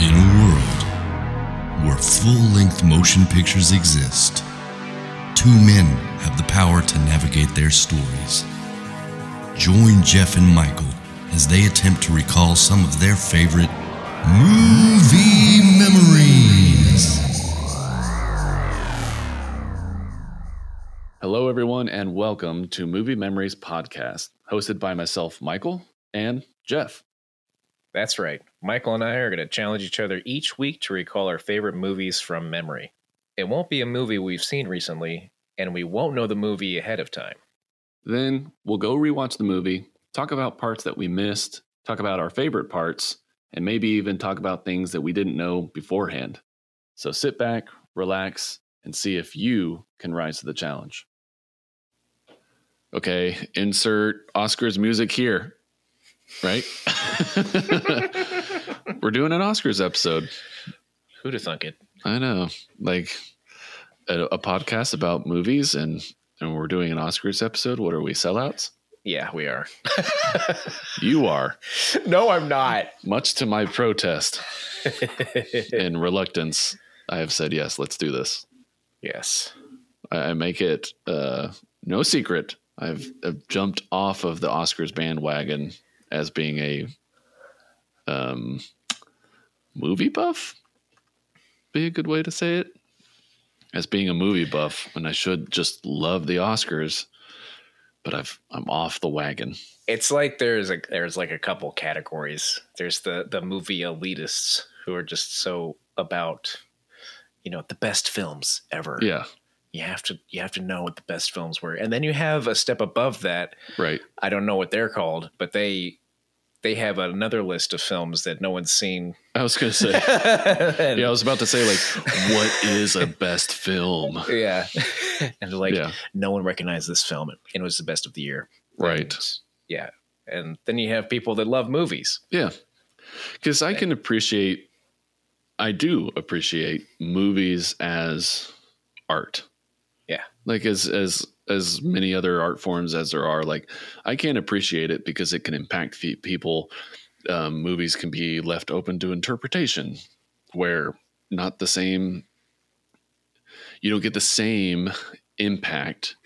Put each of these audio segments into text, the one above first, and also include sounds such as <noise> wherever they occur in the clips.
In a world where full length motion pictures exist, two men have the power to navigate their stories. Join Jeff and Michael as they attempt to recall some of their favorite movie memories. Hello, everyone, and welcome to Movie Memories Podcast, hosted by myself, Michael, and Jeff. That's right. Michael and I are going to challenge each other each week to recall our favorite movies from memory. It won't be a movie we've seen recently, and we won't know the movie ahead of time. Then we'll go rewatch the movie, talk about parts that we missed, talk about our favorite parts, and maybe even talk about things that we didn't know beforehand. So sit back, relax, and see if you can rise to the challenge. Okay, insert Oscars music here, right? <laughs> We're doing an Oscars episode. Who'd have thunk it? I know, like a, a podcast about movies, and and we're doing an Oscars episode. What are we sellouts? Yeah, we are. <laughs> You are, no, I'm not. much to my protest <laughs> and reluctance. I have said yes. Let's do this. yes. I, I make it uh, no secret. I've, I've jumped off of the Oscars bandwagon as being a um, movie buff. Be a good way to say it. As being a movie buff, when I should just love the Oscars, but I've I'm off the wagon. It's like there's a there's like a couple categories. There's the the movie elitists who are just so about you know the best films ever. Yeah, You have to you have to know what the best films were. And then you have a step above that right. I don't know what they're called, but they they have another list of films that no one's seen. I was gonna say. <laughs> Yeah, I was about to say like, what is a best film? yeah. <laughs> and like, yeah, no one recognized this film, and it was the best of the year. right. And, yeah, and then you have people that love movies. Yeah. Because I can appreciate, I do appreciate movies as art. Yeah. Like as, as, as many other art forms as there are, like I can't appreciate it because it can impact people. Um, movies can be left open to interpretation where not the same, you don't get the same impact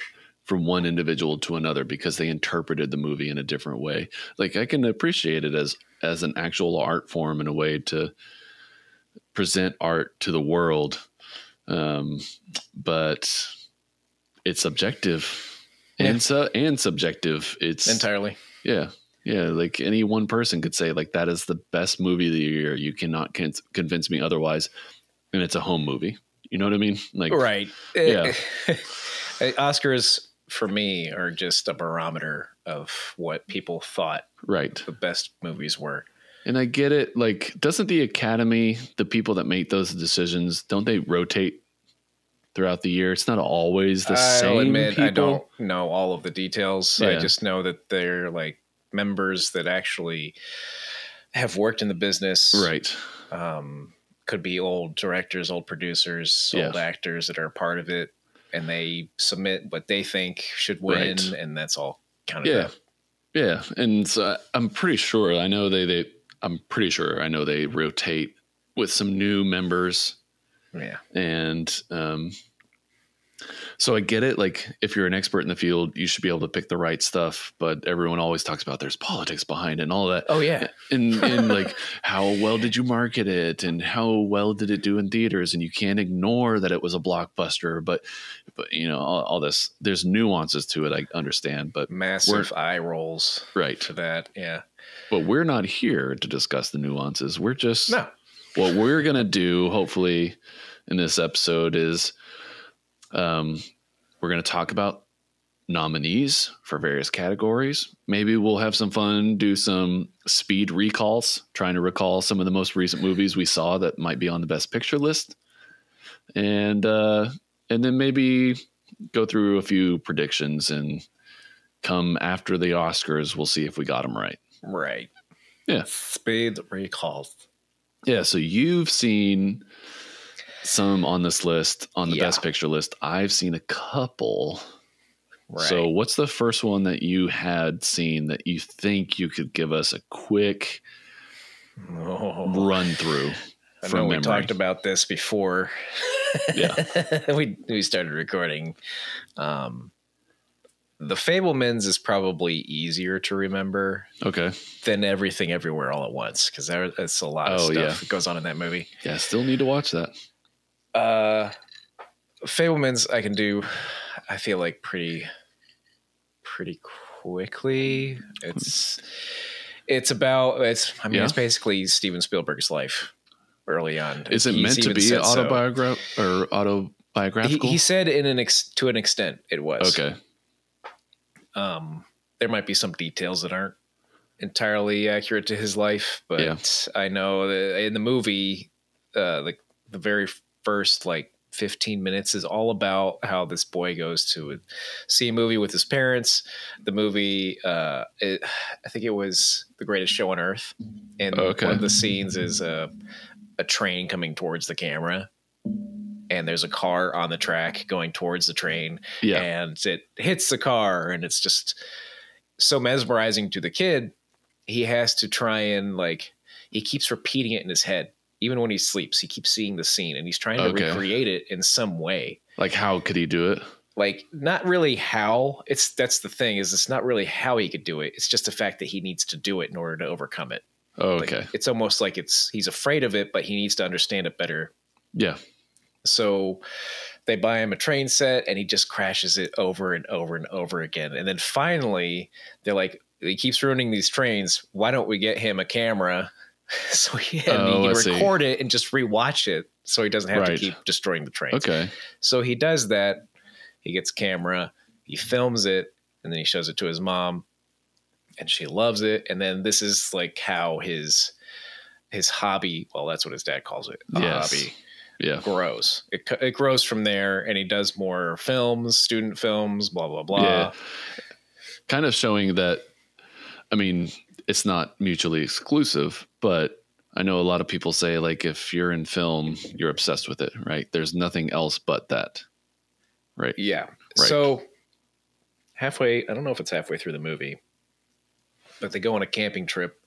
from one individual to another because they interpreted the movie in a different way. Like I can appreciate it as as an actual art form and a way to present art to the world, um, but it's subjective and su- and subjective. It's Entirely. yeah. Yeah, like any one person could say, like that is the best movie of the year. You cannot con- convince me otherwise, and it's a home movie. You know what I mean? Like, Right. Yeah. <laughs> Oscars for me are just a barometer of what people thought right. the best movies were. And I get it. Like, doesn't the Academy, the people that make those decisions, don't they rotate throughout the year? It's not always the I'll same admit people. I don't know all of the details. I just know that they're like members that actually have worked in the business. Right. Um, could be old directors, old producers, Yeah. old actors that are part of it, and they submit what they think should win, Right. and that's all kind of Yeah. Yeah. And so I'm pretty sure. I know they. They. I'm pretty sure. I know they rotate with some new members yeah. and um, so I get it. Like, if you're an expert in the field, you should be able to pick the right stuff. But everyone always talks about there's politics behind it and all that. Oh yeah. And, and like, <laughs> how well did you market it, and how well did it do in theaters? And you can't ignore that it was a blockbuster. But, but you know, all, all this. There's nuances to it. I understand, but Massive eye rolls right. to that. Yeah. But we're not here to discuss the nuances. We're just No. What we're gonna do hopefully in this episode is um, we're gonna talk about nominees for various categories maybe we'll have some fun do some speed recalls trying to recall some of the most recent movies we saw that might be on the best picture list and uh and then maybe go through a few predictions and come after the oscars we'll see if we got them right Right. Yeah. Speed recalls. Yeah, so you've seen some on this list, on the Yeah. best picture list. I've seen a couple. Right. So, what's the first one that you had seen that you think you could give us a quick Oh. run through? I from know we memory. talked about this before. Yeah. <laughs> we we started recording. Um, the Fabelmans is probably easier to remember Okay. than everything everywhere all at once because that's a lot of Oh, stuff yeah. that goes on in that movie. Yeah, still need to watch that. Uh, Fabelmans I can do. I feel like pretty, pretty quickly. It's it's about it's. I mean, Yeah. it's basically Steven Spielberg's life early on. Is it He's meant to be said so. autobiographical or He, autobiographical? he said in an ex, to an extent it was. okay. Um, there might be some details that aren't entirely accurate to his life, but Yeah. I know in the movie, uh, the the very first like 15 minutes is all about how this boy goes to see a movie with his parents. The movie, uh, it, I think it was The Greatest Show on Earth, and Okay. one of the scenes is a a train coming towards the camera. And there's a car on the track going towards the train, Yeah. and it hits the car and it's just so mesmerizing to the kid he has to try and like he keeps repeating it in his head even when he sleeps he keeps seeing the scene and he's trying to Okay. recreate it in some way Like how could he do it? like not really how it's that's the thing is it's not really how he could do it it's just the fact that he needs to do it in order to overcome it Oh, Like, okay. it's almost like it's he's afraid of it but he needs to understand it better Yeah. So they buy him a train set and he just crashes it over and over and over again. And then finally, they're like, he keeps ruining these trains. Why don't we get him a camera <laughs> so he, Oh, he can see. record it and just rewatch it so he doesn't have Right. to keep destroying the trains? Okay. So he does that. He gets a camera, he films it, and then he shows it to his mom, and she loves it. And then this is like how his his hobby, well, that's what his dad calls it, a Yes. hobby Yeah. grows. It, it grows from there, and he does more films, student films, blah blah blah. Yeah. Kind of showing that, I mean, it's not mutually exclusive, but I know a lot of people say, like, if you're in film, you're obsessed with it, right? There's nothing else but that. Right. Yeah. Right. So halfway, I don't know if it's halfway through the movie, but they go on a camping trip,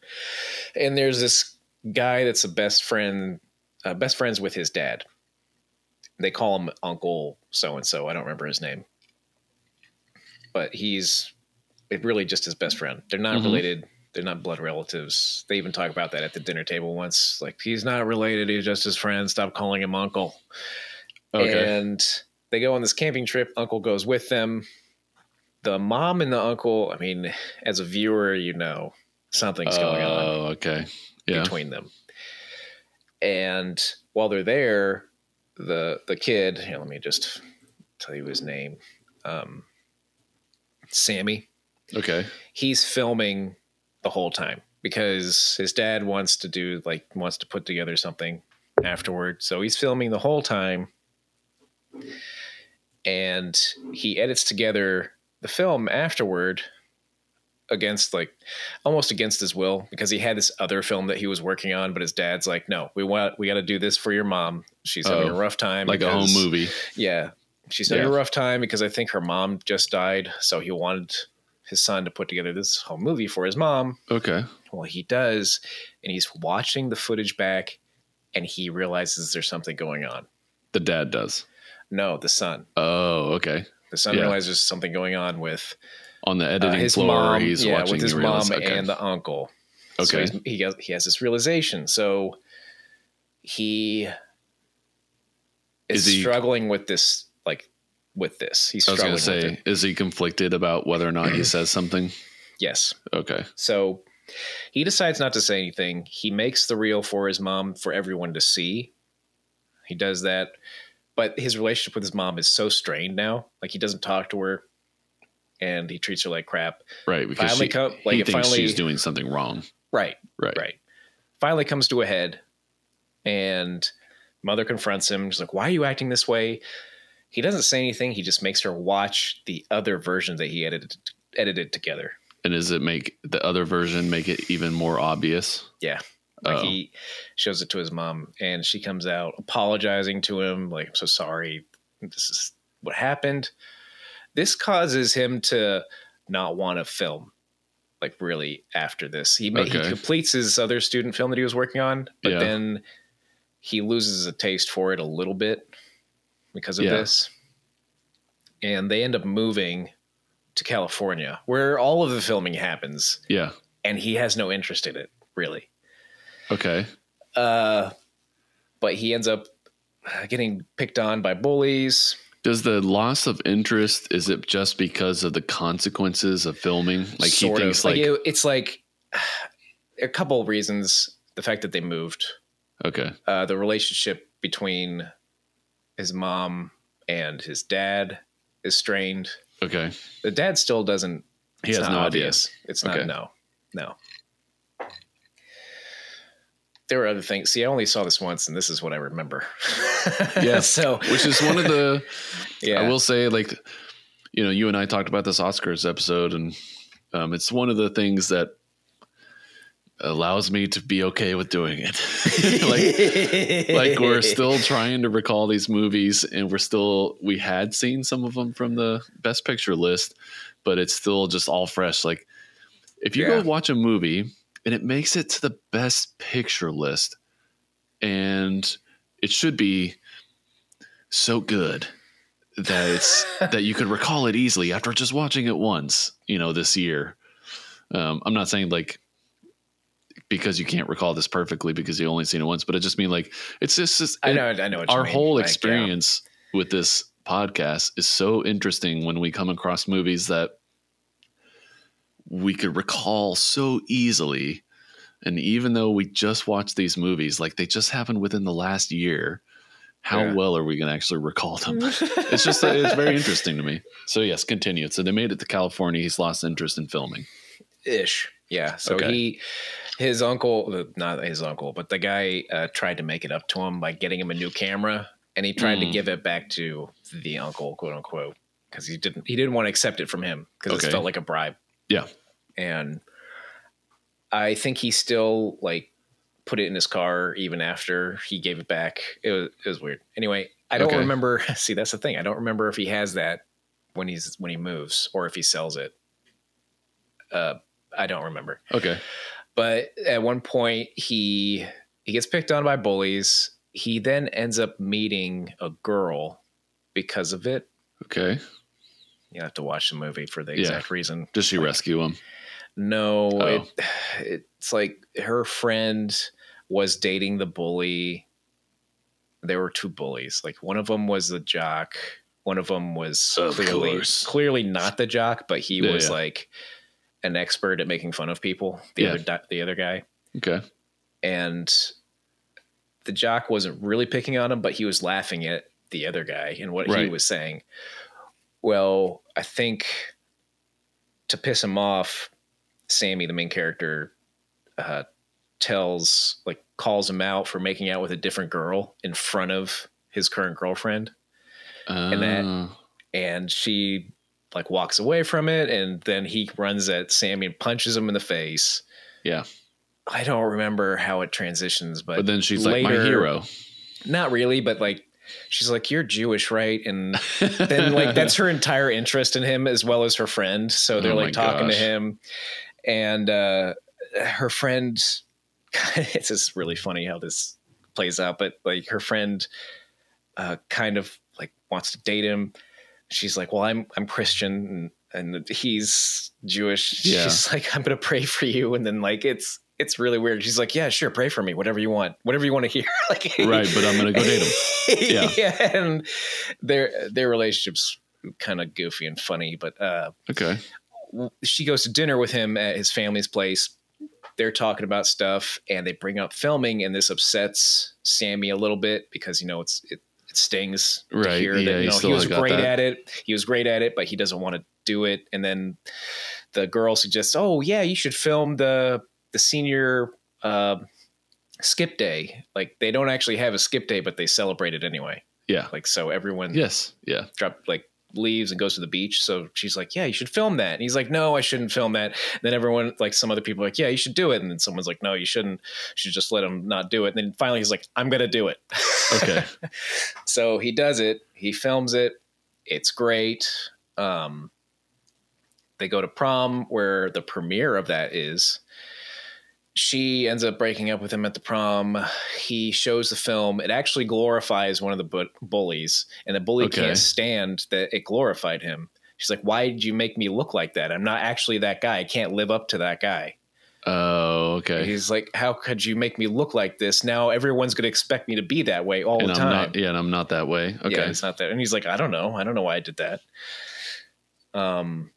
and there's this guy that's a best friend, uh, best friends with his dad. They call him Uncle So and So. I don't remember his name, but he's it really just his best friend. They're not Mhm. related. They're not blood relatives. They even talk about that at the dinner table once. Like he's not related. He's just his friend. Stop calling him Uncle. Okay. And they go on this camping trip. Uncle goes with them. The mom and the uncle, I mean, as a viewer, you know something's going on Oh, okay. Yeah. between them. And while they're there, the the kid, here, let me just tell you his name. Um, Sammy. Okay. He's filming the whole time because his dad wants to do like wants to put together something afterward. So he's filming the whole time. And he edits together the film afterward against like almost against his will because he had this other film that he was working on but his dad's like no we want we got to do this for your mom she's having Oh, a rough time Like a home movie. yeah she's having Yeah. a rough time because i think her mom just died so he wanted his son to put together this home movie for his mom Okay. well he does and he's watching the footage back and he realizes there's something going on The dad does. no the son Oh, okay. the son Yeah. realizes something going on with On the uh, editing his floor, mom he's yeah watching with his mom okay. and the uncle Okay. he's, he has he has this realization so he is, Is he- struggling with this like with this he's I was struggling going to say, is he conflicted about whether or not he <clears throat> says something? yes Okay. So he decides not to say anything. He makes the reel for his mom for everyone to see. He does that. But his relationship with his mom is so strained now. Like he doesn't talk to her and he treats her like crap. Right. Because Finally she, come- like, he it thinks finally- she's doing something wrong. Right. Right. Right. Finally comes to a head and mother confronts him. She's like, Why are you acting this way? He doesn't say anything. He just makes her watch the other version that he edited edited together. And does it make the other version make it even more obvious? Yeah. Like Oh. he shows it to his mom and she comes out apologizing to him, like, I'm so sorry. This is what happened. This causes him to not want to film, like, really after this. He, ma- he completes his other student film that he was working on, but Yeah. then he loses a taste for it a little bit because of Yeah. this. And they end up moving to California, where all of the filming happens, Yeah. and he has no interest in it, really. Okay. Uh, but he ends up getting picked on by bullies. Does the loss of interest is it just because of the consequences of filming? Like sort he thinks of. like, it- it's like <sighs> a couple of reasons. The fact that they moved, okay, uh, the relationship between his mom and his dad is strained. okay, The dad still doesn't. he has no obvious. It's not. Okay. No, no. There were other things. See, I only saw this once, and this is what I remember. <laughs> Yeah. so. Which is one of the <laughs> yeah. I will say, like, you know, you and I talked about this Oscars episode, and um, it's one of the things that allows me to be okay with doing it. <laughs> like, like we're still trying to recall these movies, and we're still we had seen some of them from the Best Picture list, but it's still just all fresh. Like, if you Yeah. go watch a movie and it makes it to the Best Picture list, and it should be so good that it's <laughs> that you could recall it easily after just watching it once you know this year um i'm not saying like because you can't recall this perfectly because you only seen it once but i just mean like it's just, just I know. I know. What our mean. whole Like, yeah. experience with this podcast is so interesting when we come across movies that we could recall so easily and even though we just watched these movies like they just happened within the last year how Yeah. well are we going to actually recall them <laughs> it's just it's very interesting to me so yes continue so they made it to california he's lost interest in filming ish. Yeah. So Okay. he, his uncle, uh, not his uncle, but the guy uh, tried to make it up to him by getting him a new camera, and he tried to Mm. give it back to the uncle, quote unquote, because he didn't he didn't want to accept it from him because Okay. it felt like a bribe. Yeah. And I think he still like put it in his car even after he gave it back. It was it was weird. Anyway, I don't Okay. remember. <laughs> See, that's the thing. I don't remember if he has that when he's when he moves or if he sells it. Uh, I don't remember. okay But at one point, he he gets picked on by bullies. He then ends up meeting a girl because of it. okay You have to watch the movie for the Yeah. exact reason. does she rescue him No, Oh. it, it's like her friend was dating the bully. There were two bullies. Like one of them was the jock. One of them was Of clearly course. clearly not the jock, but he Yeah, was yeah. like an expert at making fun of people. The Yeah. other the other guy. okay and the jock wasn't really picking on him, but he was laughing at the other guy and what he was saying. Well, I think to piss him off, Sammy, the main character, uh, tells like calls him out for making out with a different girl in front of his current girlfriend, uh, that- and she like walks away from it, and then he runs at Sammy and punches him in the face. yeah. I don't remember how it transitions, but but then she's like my hero. Not really, but like she's like, You're Jewish, right? And <laughs> then like that's her entire interest in him as well as her friend. So they're Oh like talking gosh. to him. And uh her friend <laughs> it's just really funny how this plays out, but like her friend uh kind of like wants to date him. She's like, Well, I'm I'm Christian and and he's Jewish. Yeah. She's like, I'm gonna pray for you. And then like it's it's really weird. She's like, Yeah, sure, pray for me, whatever you want, whatever you want to hear. <laughs> like right but i'm gonna go date him <laughs> Yeah. and their their relationships kind of goofy and funny. But uh, okay she goes to dinner with him at his family's place. They're talking about stuff, and they bring up filming, and this upsets Sammy a little bit because you know it's it, it stings to Right, hear yeah, that he you know he was great that. at it. He was great at it, but he doesn't want to do it. And then the girl suggests, "Oh yeah, you should film the the senior." Uh, skip day like they don't actually have a skip day but they celebrate it anyway yeah like so everyone yes yeah drop like leaves and goes to the beach. So she's like, "Yeah, you should film that." And he's like, "No, I shouldn't film that." And then everyone, like some other people, are like, "Yeah, you should do it." And then someone's like, "No, you shouldn't. You should just let him not do it." And then finally, he's like, "I'm gonna do it." okay <laughs> so he does it. He films it. It's great. Um, they go to prom where the premiere of that is, she ends up breaking up with him at the prom. He shows the film. It actually glorifies one of the bu- bullies, and the bully Okay. can't stand that it glorified him. She's like, "Why did you make me look like that? I'm not actually that guy. I can't live up to that guy." Oh, okay. He's like, "How could you make me look like this? Now everyone's going to expect me to be that way all and the I'm time." not. Yeah, and I'm not that way. Okay. Yeah, it's not that. And he's like, I don't know. I don't know why I did that. Um,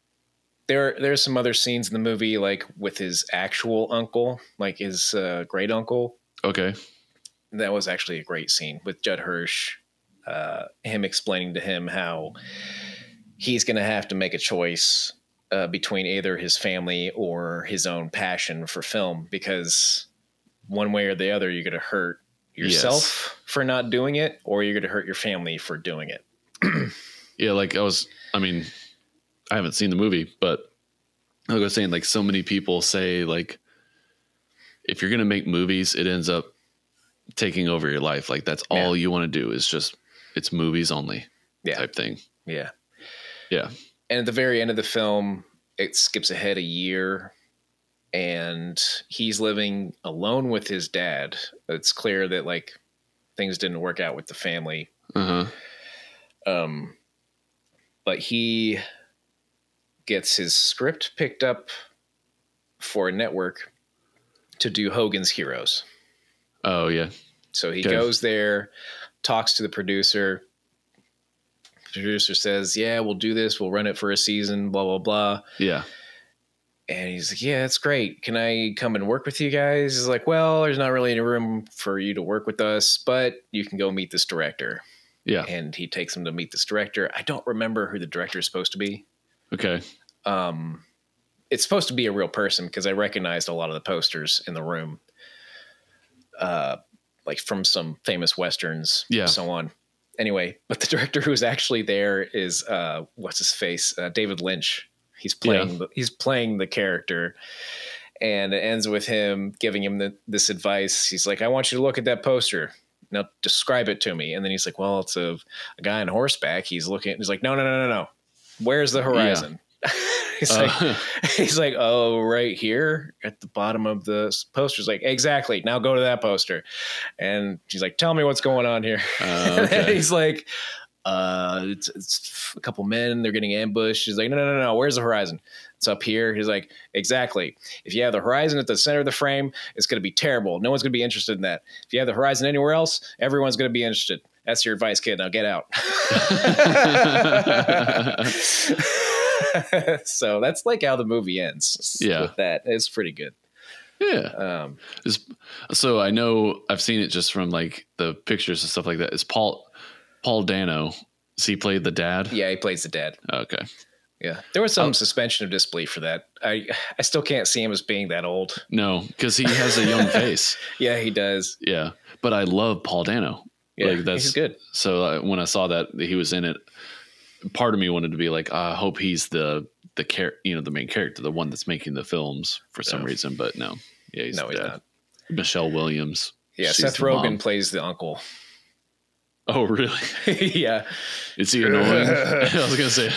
there, there's some other scenes in the movie, like with his actual uncle, like his uh, great uncle. okay. That was actually a great scene with Judd Hirsch. Uh, him explaining to him how he's going to have to make a choice uh, between either his family or his own passion for film, because one way or the other, you're going to hurt yourself for not doing it, or you're going to hurt your family for doing it. <clears throat> Yeah, like I was. I mean, I haven't seen the movie, but like I was saying, like so many people say, like if you're gonna make movies, it ends up taking over your life. Like that's all you want to do is just it's movies only Yeah. type thing. Yeah. Yeah. And at the very end of the film, it skips ahead a year and he's living alone with his dad. It's clear that like things didn't work out with the family. Uh huh. Um but he gets his script picked up for a network to do Hogan's Heroes. Oh yeah. So he goes there, talks to the producer. Producer says, "Yeah, we'll do this. We'll run it for a season. Blah blah blah." Yeah. And he's like, "Yeah, that's great. Can I come and work with you guys?" He's like, "Well, there's not really any room for you to work with us, but you can go meet this director." Yeah. And he takes him to meet this director. I don't remember who the director is supposed to be. Okay. Um, it's supposed to be a real person because I recognized a lot of the posters in the room, uh, like from some famous westerns, Yeah. so on. Anyway, but the director who's actually there is uh, what's his face, uh, David Lynch. He's playing the, he's playing the character, and it ends with him giving him the, this advice. He's like, "I want you to look at that poster." Now describe it to me, and then he's like, "Well, it's a, a guy on horseback. He's looking. He's like, no, no, no, no, no. Where's the horizon?" <laughs> he's like, Uh, <laughs> He's like, oh, right here at the bottom of the poster. He's like, exactly. Now go to that poster. And she's like, tell me what's going on here. uh, <laughs> okay. he's like, uh, it's, it's a couple men. They're getting ambushed. He's like, no, no, no, no. Where's the horizon? It's up here. He's like, exactly. If you have the horizon at the center of the frame, it's going to be terrible. No one's going to be interested in that. If you have the horizon anywhere else, everyone's going to be interested. That's your advice, kid. Now get out. <laughs> so that's like how the movie ends. Yeah. With that. It's pretty good. yeah. Um, Is so I know I've seen it just from like the pictures and stuff like that. Is Paul Paul Dano? Is he played the dad? yeah, he plays the dad. Okay. Yeah. There was some Oh. suspension of disbelief for that. I I still can't see him as being that old. No, because he has a young <laughs> face. Yeah, he does. Yeah, but I love Paul Dano. Yeah, Like, that's- he's good. So uh, when I saw that he was in it, part of me wanted to be like, I hope he's the the char- you know, the main character, the one that's making the films for some No. reason. But no, yeah, he's no, he's not. Michelle Williams. Yeah, Seth Rogen mom. plays the uncle. Oh, really? <laughs> yeah. Is he annoying? <laughs> <laughs> I was gonna say,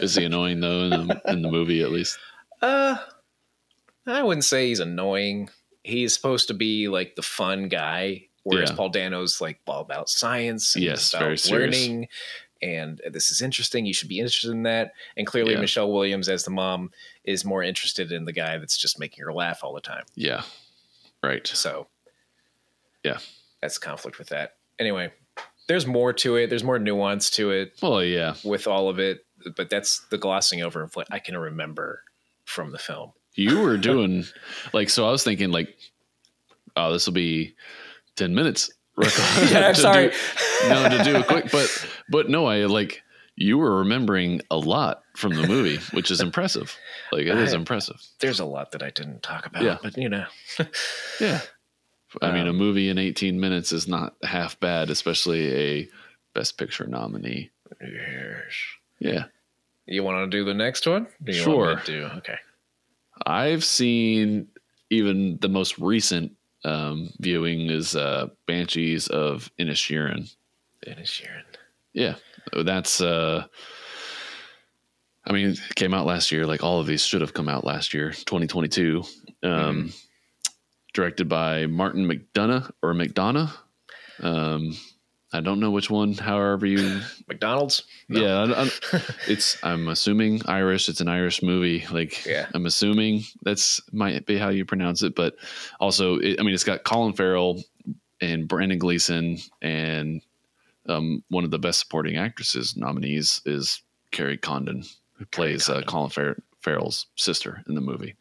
is he annoying though in the in the movie at least? Uh, I wouldn't say he's annoying. He's supposed to be like the fun guy, whereas Yeah. Paul Dano's like all about science and Yes, about learning. And this is interesting. You should be interested in that. And clearly, Yeah. Michelle Williams, as the mom, is more interested in the guy that's just making her laugh all the time. Yeah, right. So, Yeah. that's conflict with that. Anyway, there's more to it. There's more nuance to it Well, yeah, with all of it, but that's the glossing over of what I can remember from the film. you were <laughs> doing like so. I was thinking like, oh, this will be ten minutes. <laughs> Yeah, <laughs> I'm To sorry. do- no, to do a quick, but but no, I like you were remembering a lot from the movie, which is impressive. Like it is I- impressive. There's a lot that I didn't talk about, Yeah. but you know, <laughs> Yeah. I mean, a Um, movie in 18 minutes is not half bad, especially a Best Picture nominee. Yeah. you want to do the next one? Do you Sure. Want me to do? Okay. I've seen even the most recent um, viewing is uh, Banshees of Inisherin. Dennis Sheeran. Yeah. That's uh, I mean, it came out last year. Like all of these should have come out last year, 2022. Um, Directed by Martin McDonough or McDonough. Um, I don't know which one. However you, <laughs> McDonald's. No. yeah, I, I, <laughs> it's. I'm assuming Irish. It's an Irish movie. Like, Yeah. I'm assuming that's might be how you pronounce it. But also, it, I mean, it's got Colin Farrell and Brendan Gleeson, and um, one of the best supporting actresses nominees is Kerry Condon, who plays uh, Colin Farrell, Farrell's sister in the movie.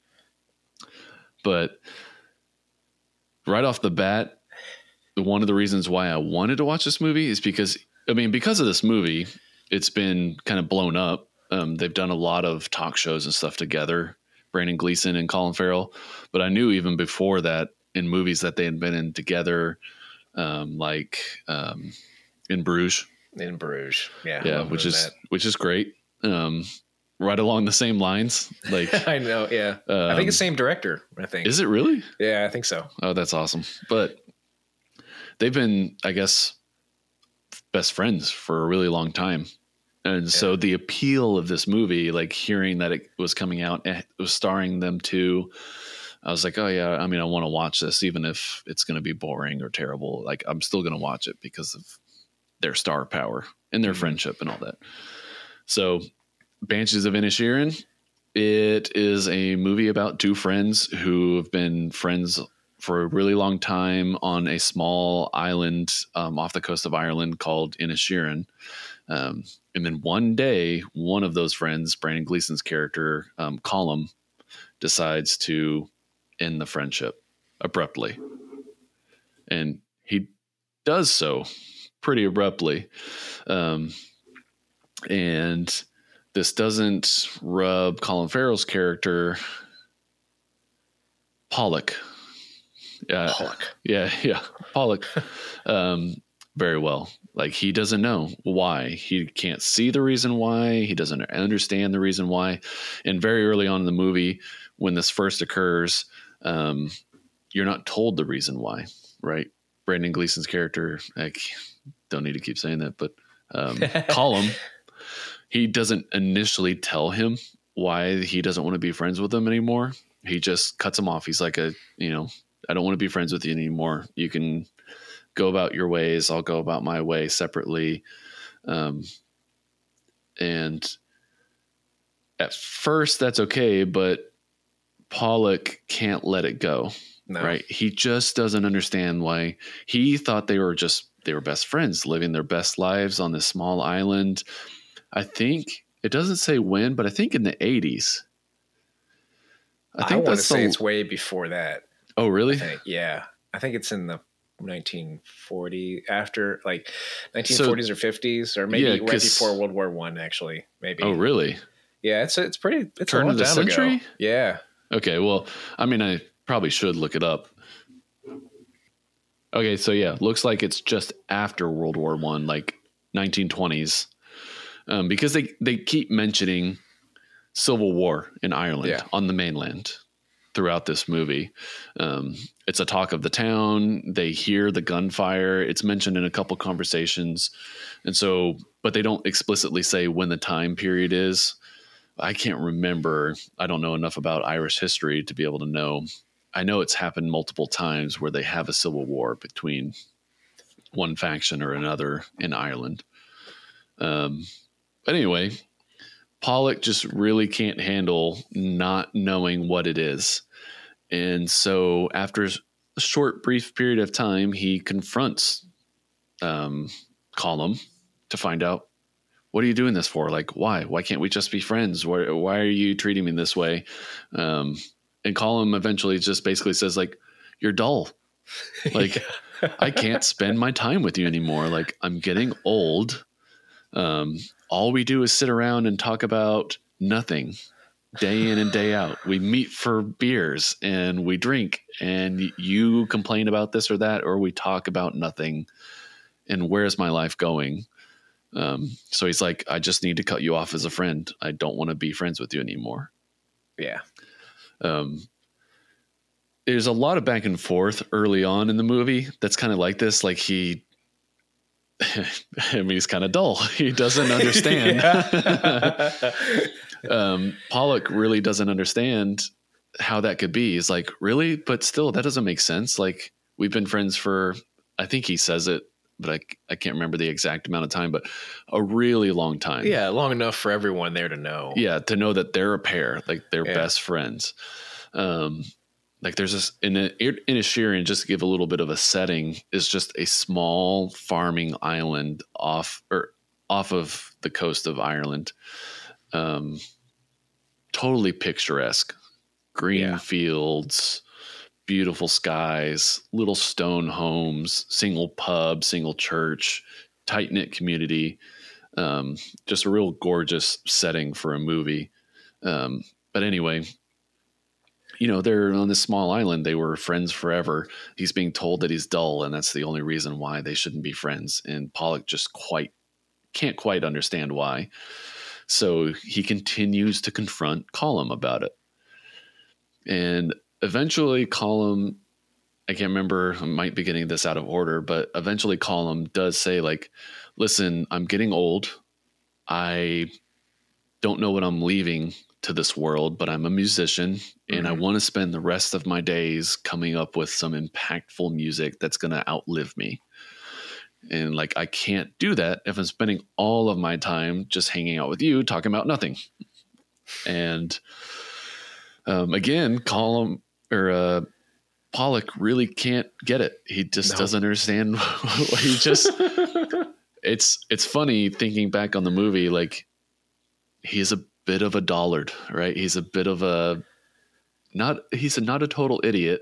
But right off the bat, one of the reasons why I wanted to watch this movie is because I mean, because of this movie, it's been kind of blown up. Um, they've done a lot of talk shows and stuff together, Brendan Gleeson and Colin Farrell. But I knew even before that in movies that they had been in together, um, like um, in Bruges, in Bruges. Yeah. Yeah, which is which is great. Um, right along the same lines, like. <laughs> I know. Yeah. I think um, it's same director. I think. Is it really? Yeah, I think so. Oh, that's awesome. But they've been, I guess, best friends for a really long time. And so the appeal of this movie, like hearing that it was coming out, it was starring them too. I was like, oh yeah, I mean, I want to watch this, even if it's going to be boring or terrible. Like, I'm still going to watch it because of their star power and their Mhm. friendship and all that. So, Banshees of Inisherin, it is a movie about two friends who have been friends for a really long time on a small island um, off the coast of Ireland called Inisherin. Um, and then one day, one of those friends, Brendan Gleeson's character, um, Colum, decides to end the friendship abruptly. And he does so pretty abruptly. Um, and this doesn't rub Colin Farrell's character, Pollock. Yeah, Pollock. yeah, <laughs> yeah, Pollock, um, very well. Like he doesn't know why. He can't see the reason why. He doesn't understand the reason why. And very early on in the movie, when this first occurs, um, you're not told the reason why, right? Brendan Gleeson's character, like, don't need to keep saying that, but um, <laughs> Colum, he doesn't initially tell him why he doesn't want to be friends with him anymore. He just cuts him off. He's like a, you know, I don't want to be friends with you anymore. You can go about your ways. I'll go about my way separately. Um, and at first that's okay, but Pollock can't let it go. No. Right. He just doesn't understand why he thought they were just they were best friends, living their best lives on this small island. I think it doesn't say when, but I think in the 80s. I, I think want to that's say the, it's way before that. Oh, I really? think. Yeah. I think it's in the 1940 after like 1940s or 50s or maybe Yeah, right before World War One actually maybe. Oh, really? Yeah, it's it's pretty. It's Turn a of the century? ago. Yeah. Okay, well, I mean, I probably should look it up. Okay, so yeah, looks like it's just after World War One, like 1920s, um, because they they keep mentioning civil war in Ireland Yeah. on the mainland throughout this movie. Um, it's a talk of the town. They hear the gunfire. It's mentioned in a couple conversations, and so, but they don't explicitly say when the time period is. I can't remember. I don't know enough about Irish history to be able to know. I know it's happened multiple times where they have a civil war between one faction or another in Ireland. Um, but anyway, Pollock just really can't handle not knowing what it is. And so after a short, brief period of time, he confronts um, Colum to find out what are you doing this for? Like, why? Why can't we just be friends? Why, why are you treating me this way? Um, and Colum eventually just basically says, like, you're dull. <laughs> Like, I can't spend my time with you anymore. Like, I'm getting old. Um, all we do is sit around and talk about nothing day in and day out. We meet for beers and we drink, and you complain about this or that, or we talk about nothing. And where's my life going? Um, so he's like, I just need to cut you off as a friend. I don't want to be friends with you anymore. Yeah. Um, there's a lot of back and forth early on in the movie that's kind of like this. Like he, <laughs> I mean, he's kind of dull. <laughs> He doesn't <laughs> understand. um, Pollock really doesn't understand how that could be. He's like, really? But still, that doesn't make sense. Like, we've been friends for, I think he says it, but I, I can't remember the exact amount of time, but a really long time. yeah, long enough for everyone there to know. Yeah. To know that they're a pair, like they're Yeah. best friends. Um, like there's this in a, Inisherin, just to give a little bit of a setting, is just a small farming island off or off of the coast of Ireland. Um, totally picturesque, green Yeah. fields, beautiful skies, little stone homes, single pub, single church, tight knit community. Um, just a real gorgeous setting for a movie. Um, but anyway, you know, they're on this small island. They were friends forever. He's being told that he's dull, and that's the only reason why they shouldn't be friends. And Pollock just quite can't quite understand why. So he continues to confront Colum about it. And eventually, Colum, I can't remember, I might be getting this out of order, but eventually, Colum does say, like, listen, I'm getting old. I don't know what I'm leaving to this world, but I'm a musician and I Mhm. want to spend the rest of my days coming up with some impactful music that's going to outlive me. And like, I can't do that if I'm spending all of my time just hanging out with you talking about nothing. And um, again, Colum or uh, Pollock really can't get it. He just No. doesn't understand. <laughs> he just <laughs> it's it's funny thinking back on the movie like he's a bit of a dollard right he's a bit of a not he's a, not a total idiot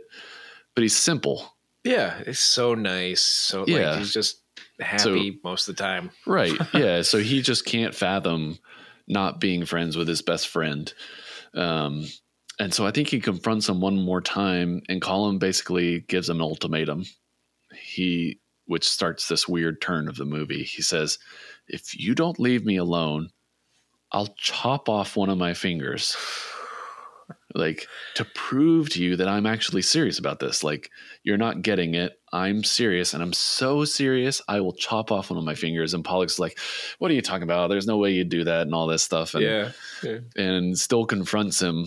but he's simple Yeah, it's so nice. So Yeah. like he's just happy most of the time. <laughs> right yeah so he just can't fathom not being friends with his best friend um and so i think he confronts him one more time and Colin basically gives him an ultimatum he which starts this weird turn of the movie he says if you don't leave me alone i'll chop off one of my fingers like to prove to you that i'm actually serious about this like you're not getting it i'm serious and i'm so serious i will chop off one of my fingers and pollock's like what are you talking about there's no way you'd do that and all this stuff and yeah. yeah. and still confronts him.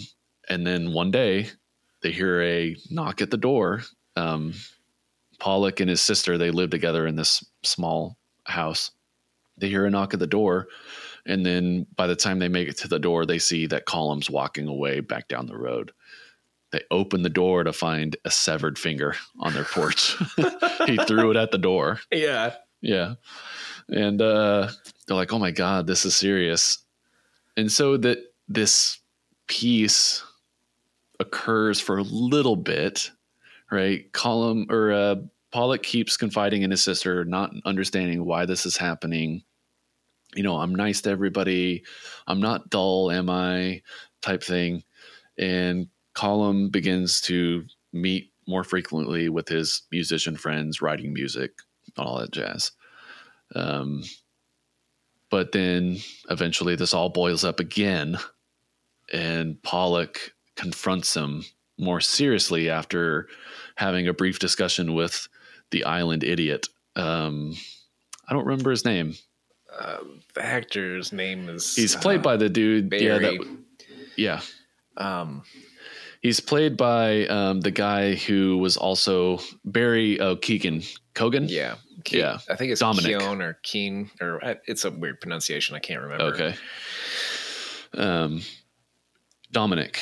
And then one day they hear a knock at the door. Um, Pollock and his sister, they live together in this small house. They hear a knock at the door. And then by the time they make it to the door, they see that Colum's walking away back down the road. They open the door to find a severed finger on their porch. <laughs> he threw it at the door. Yeah. Yeah. And uh, they're like, oh my God, this is serious. And so that this piece occurs for a little bit, right? Colum or uh, Pollock keeps confiding in his sister, not understanding why this is happening. You know, I'm nice to everybody. I'm not dull, am I? Type thing. And Colum begins to meet more frequently with his musician friends, writing music, all that jazz. Um, but then eventually this all boils up again, and Pollock confronts him more seriously after having a brief discussion with the island idiot. Um, I don't remember his name. Uh, the actor's name is He's played uh, by the dude. Yeah, that, yeah. um He's played by um, the guy who was also Barry uh, Keegan Kogan. yeah. Ke- Yeah. I think it's Dominic. Keon or Keen or uh, it's a weird pronunciation. I can't remember. Okay. Um, Dominic.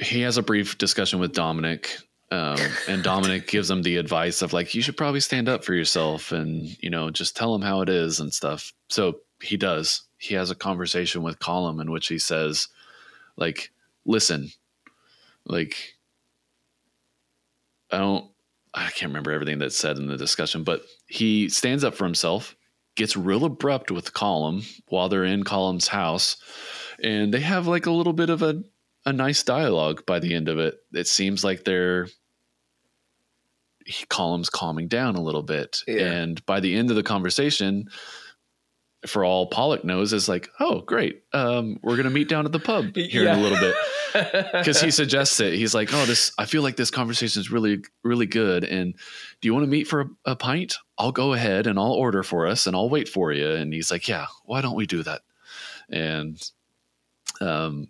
He has a brief discussion with Dominic, um, and Dominic gives him the advice of like, you should probably stand up for yourself, and you know, just tell him how it is and stuff. So he does. He has a conversation with Colum in which he says, like, listen, like, I don't. I can't remember everything that's said in the discussion, but he stands up for himself, gets real abrupt with Colum while they're in Colum's house, and they have like a little bit of a a nice dialogue by the end of it. It seems like they're he, Colum's calming down a little bit, Yeah. and by the end of the conversation, for all Pollock knows, is like, oh, great. Um, we're gonna meet down at the pub <laughs> here in a little bit <laughs> because he suggests it. He's like, "Oh, this. I feel like this conversation is really, really good. And do you want to meet for a, a pint? I'll go ahead and I'll order for us, and I'll wait for you." And he's like, "Yeah, why don't we do that?" And um,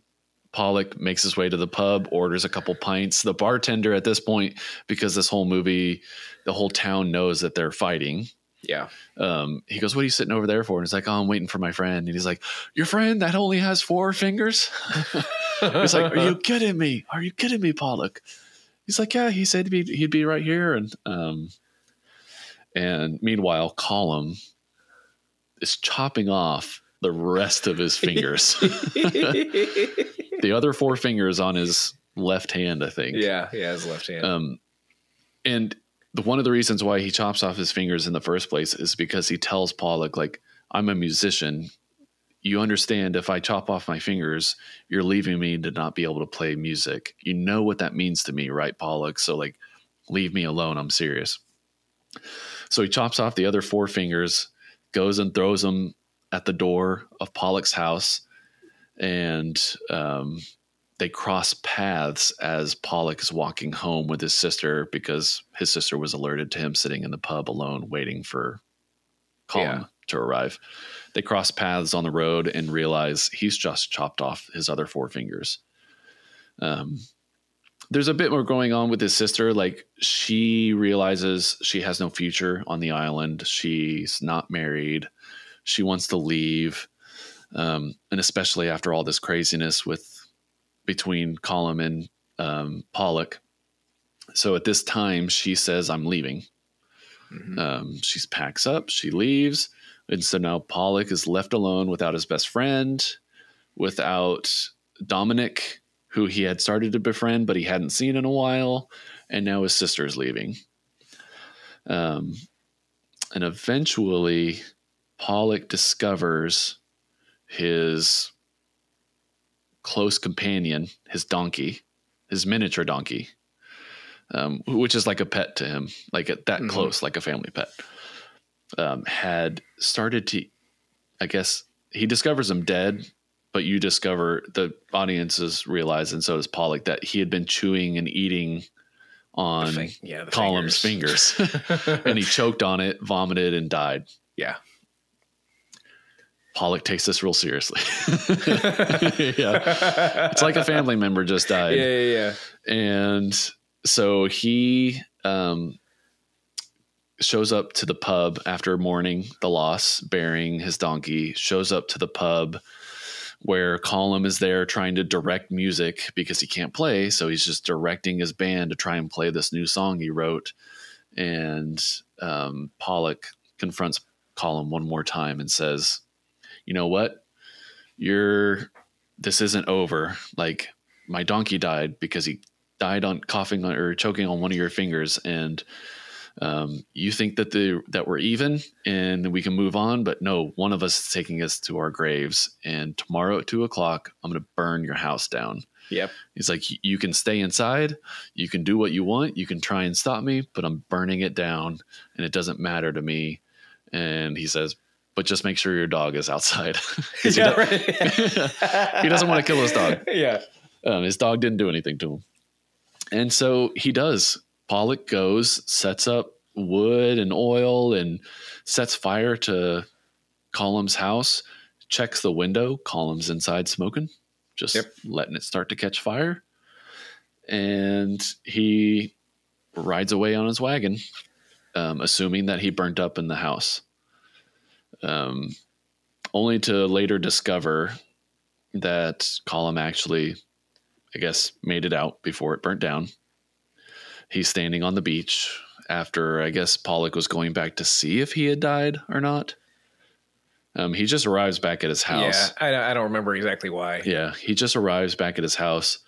Pollock makes his way to the pub, orders a couple pints. The bartender at this point, because this whole movie, the whole town knows that they're fighting. yeah. Um, he goes, "What are you sitting over there for?" And he's like, "Oh, I'm waiting for my friend." And he's like, "Your friend that only has four fingers?" <laughs> He's like, "Are you kidding me? Are you kidding me, Pollock?" He's like, "Yeah." He said he'd be, he'd be right here, and um, and meanwhile, Colum is chopping off the rest of his <laughs> fingers. <laughs> the other four fingers on his left hand, I think. yeah, yeah, his left hand. Um, and the, one of the reasons why he chops off his fingers in the first place is because he tells Pollock, like, I'm a musician. You understand if I chop off my fingers, you're leaving me to not be able to play music. You know what that means to me, right, Pollock? So, like, leave me alone. I'm serious. So he chops off the other four fingers, goes and throws them at the door of Pollock's house, and um, they cross paths as Pollock is walking home with his sister because his sister was alerted to him sitting in the pub alone, waiting for Colum Yeah. to arrive. They cross paths on the road and realize he's just chopped off his other four fingers. Um, there's a bit more going on with his sister. Like she realizes she has no future on the island. She's not married. She wants to leave. Um, and especially after all this craziness with between Colum and um, Pollock. So at this time, she says, I'm leaving. Mhm. Um, she packs up, she leaves. And so now Pollock is left alone without his best friend, without Dominic, who he had started to befriend, but he hadn't seen in a while. And now his sister is leaving. Um, and eventually, Pollock discovers his close companion, his donkey, his miniature donkey, um, which is like a pet to him, like that Mhm. close, like a family pet, um, had started to, I guess, he discovers him dead, but you discover the audiences realize, and so does Pollock, that he had been chewing and eating on yeah, Colum's fingers, <laughs> and he <laughs> choked on it, vomited, and died. yeah. Pollock takes this real seriously. <laughs> yeah. It's like a family member just died. Yeah, yeah, yeah. And so he um, shows up to the pub after mourning the loss, bearing his donkey, shows up to the pub where Colum is there trying to direct music because he can't play. So he's just directing his band to try and play this new song he wrote. And um, Pollock confronts Colum one more time and says, You know what? You're, this isn't over. Like, my donkey died because he died on coughing on, or choking on one of your fingers and um, you think that the that we're even and we can move on but no one of us is taking us to our graves and tomorrow at two o'clock i'm going to burn your house down Yep. he's like you can stay inside you can do what you want you can try and stop me but i'm burning it down and it doesn't matter to me and he says but just make sure your dog is outside <laughs> 'Cause he Yeah, do- right. <laughs> he doesn't want to kill his dog <laughs> Yeah. um, his dog didn't do anything to him. And so he does. Pollock goes, sets up wood and oil and sets fire to Colum's house, checks the window. Colum's inside smoking, just Yep. letting it start to catch fire. And he rides away on his wagon, um, assuming that he burnt up in the house. Um, only to later discover that Colum actually I guess, made it out before it burnt down. He's standing on the beach after, I guess, Pollock was going back to see if he had died or not. Um, he just arrives back at his house. Yeah. I, I don't remember exactly why. Yeah, he just arrives back at his house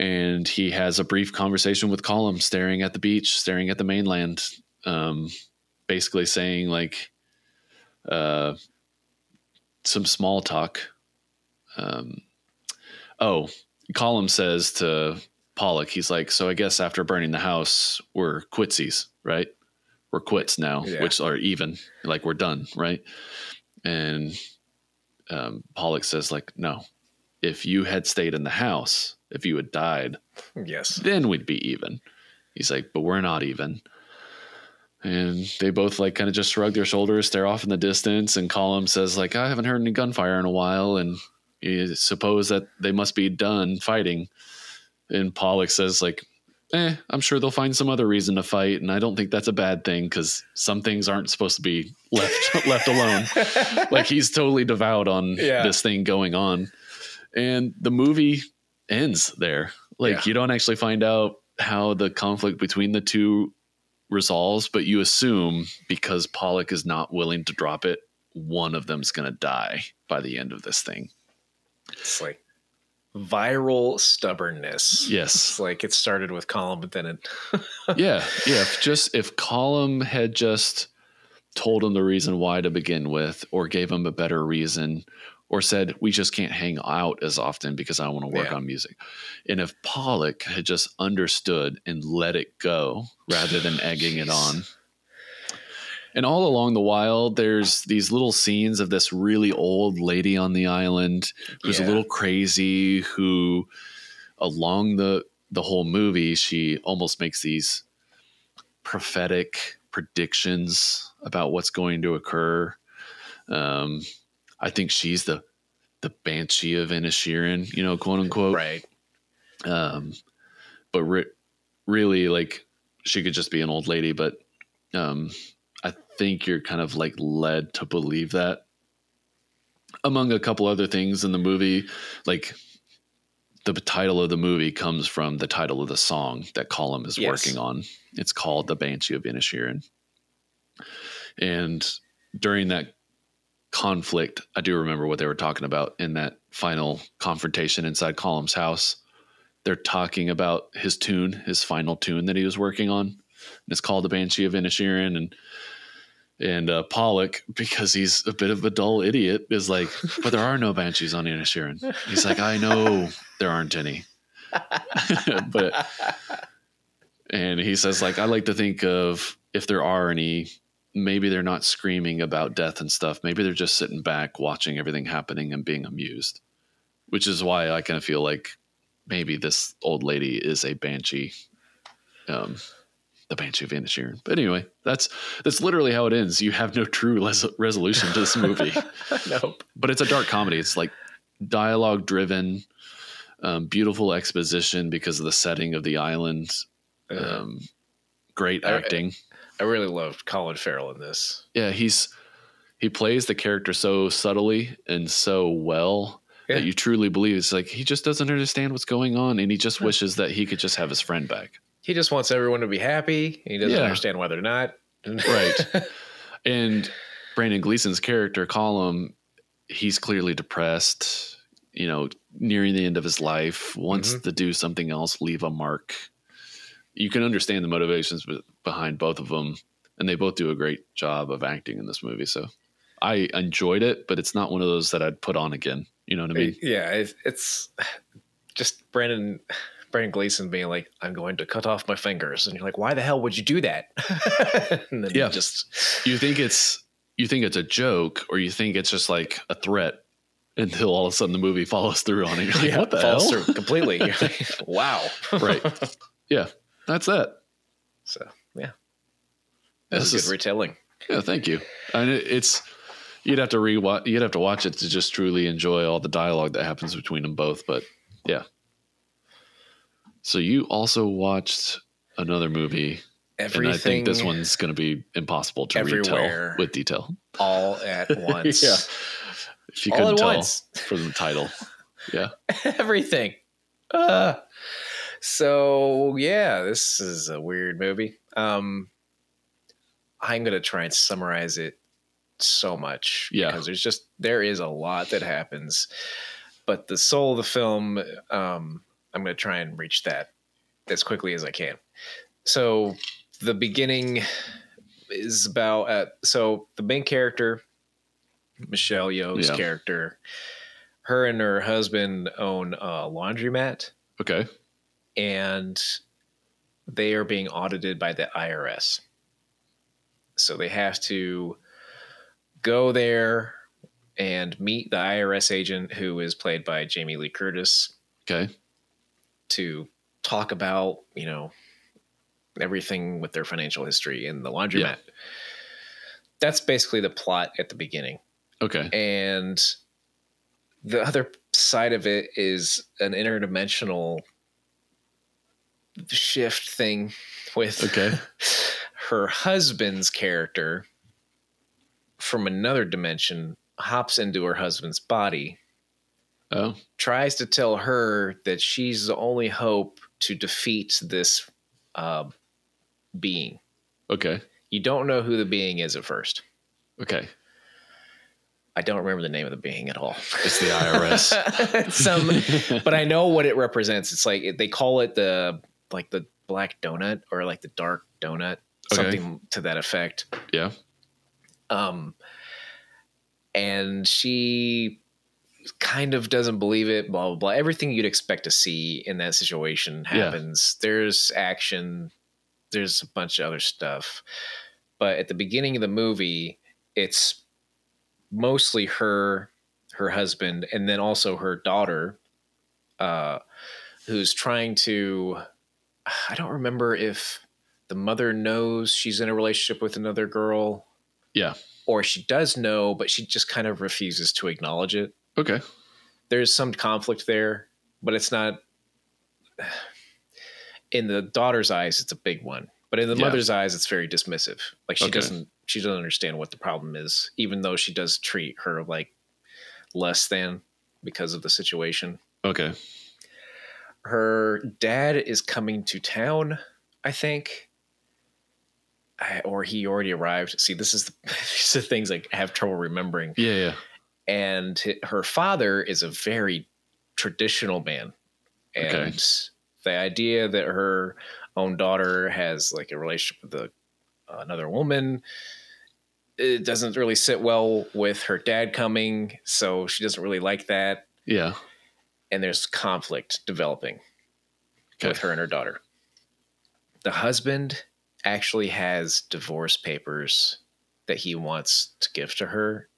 and he has a brief conversation with Colum staring at the beach, staring at the mainland, um, basically saying, like, uh, some small talk. Um, oh, Colum says to Pollock, he's like, So I guess after burning the house, we're quitsies, right? We're quits now, Yeah. which are even, like we're done, right? And um, Pollock says, like, no, if you had stayed in the house, if you had died, Yes. then we'd be even. He's like, but we're not even. And they both like kind of just shrug their shoulders, stare off in the distance, and Colum says, like, I haven't heard any gunfire in a while, and you suppose that they must be done fighting. And Pollock says, like, eh, I'm sure they'll find some other reason to fight, and I don't think that's a bad thing because some things aren't supposed to be left <laughs> left alone. <laughs> like he's totally devout on Yeah. this thing going on. And the movie ends there. Like Yeah. you don't actually find out how the conflict between the two resolves, but you assume because Pollock is not willing to drop it, one of them's gonna die by the end of this thing. It's like viral stubbornness. It's Yes. like it started with Colum, but then it <laughs> yeah. Yeah. If just if Colum had just told him the reason why to begin with, or gave him a better reason, or said, we just can't hang out as often because I want to work Yeah. on music. And if Pollock had just understood and let it go rather than egging it on. And all along the while, there's these little scenes of this really old lady on the island who's a little crazy, who along the the whole movie, she almost makes these prophetic predictions about what's going to occur. Um, I think she's the the banshee of Inisherin, you know, quote unquote. right. Um, but re- really, like, she could just be an old lady. But um, I think you're kind of like led to believe that. Among a couple other things in the movie, like the title of the movie comes from the title of the song that Colum is Yes. working on. It's called "The Banshee of Inisherin," and during that conflict, I do remember what they were talking about in that final confrontation inside Colum's house. They're talking about his tune, his final tune that he was working on. And it's called the Banshee of Inisherin. And and uh, Pollock, because he's a bit of a dull idiot, is like, but there are no banshees on Inisherin. He's like, I know there aren't any. <laughs> but and he says, like, I like to think of if there are any, maybe they're not screaming about death and stuff. Maybe they're just sitting back watching everything happening and being amused. Which is why I kind of feel like maybe this old lady is a banshee. Um the Banshee of Inisherin. But anyway, that's that's literally how it ends. You have no true les- resolution to this movie <laughs> nope. but it's a dark comedy. It's like dialogue driven, um, beautiful exposition because of the setting of the island. Um, great acting. I really loved Colin Farrell in this. yeah, he's he plays the character so subtly and so well Yeah. that you truly believe it's like he just doesn't understand what's going on and he just wishes that he could just have his friend back. He just wants everyone to be happy. He doesn't Yeah. understand why they're not. Right. <laughs> and Brendan Gleeson's character, Colum, he's clearly depressed, you know, nearing the end of his life, wants Mhm. to do something else, leave a mark. You can understand the motivations behind both of them, and they both do a great job of acting in this movie. So I enjoyed it, but it's not one of those that I'd put on again. You know what I mean? yeah, it's, it's <sighs> just Brendan <sighs> Brendan Gleeson being like, "I'm going to cut off my fingers," and you're like, "Why the hell would you do that?" <laughs> and then Yeah. just You think it's you think it's a joke, or you think it's just like a threat until all of a sudden the movie follows through on it. You're like, what the falls hell? through completely. <laughs> Like, wow, Right. <laughs> Yeah, that's that. So yeah, that's This a is- good retelling. Yeah, thank you. And it, it's you'd have to rewatch. You'd have to watch it to just truly enjoy all the dialogue that happens between them both. But yeah. So you also watched another movie, Everything, and I think this one's going to be impossible to retell with detail. all at <laughs> once. Yeah. If you All couldn't at tell once. from the title, yeah, <laughs> everything. Uh, so yeah, this is a weird movie. Um, I'm gonna try and summarize it so much Yeah. because there's just there is a lot that happens, but the soul of the film, um, I'm gonna try and reach that as quickly as I can. So the beginning is about uh, so the main character, Michelle Yeoh's Yeah. character, her and her husband own a laundromat okay, and they are being audited by the IRS. So they have to go there and meet the IRS agent who is played by Jamie Lee Curtis Okay. to talk about, you know, everything with their financial history in the laundromat. Yeah. That's basically the plot at the beginning. Okay. And the other side of it is an interdimensional shift thing with Okay. <laughs> her husband's character from another dimension hops into her husband's body Oh. tries to tell her that she's the only hope to defeat this uh, being Okay. you don't know who the being is at first Okay. i don't remember the name of the being at all It's the IRS. <laughs> some but i know what it represents it's like they call it the like the black donut or like the dark donut Okay. something to that effect yeah. um and she kind of doesn't believe it blah blah blah everything you'd expect to see in that situation Yeah. happens there's action there's a bunch of other stuff but at the beginning of the movie it's mostly her her husband and then also her daughter uh who's trying to i don't remember if the mother knows she's in a relationship with another girl Yeah. or she does know, but she just kind of refuses to acknowledge it. Okay. There's some conflict there, but it's not. <sighs> In the daughter's eyes, it's a big one, but in the Yeah. mother's eyes, it's very dismissive. Like she Okay. doesn't, she doesn't understand what the problem is, even though she does treat her like less than because of the situation. Okay. Her dad is coming to town, I think. I, or he already arrived. See, this is the, <laughs> these are things I have trouble remembering. Yeah. Yeah. and her father is a very traditional man and Okay. the idea that her own daughter has like a relationship with a, uh, another woman it doesn't really sit well with her dad coming so she doesn't really like that Yeah. And there's conflict developing Okay. with her and her daughter the husband actually has divorce papers that he wants to give to her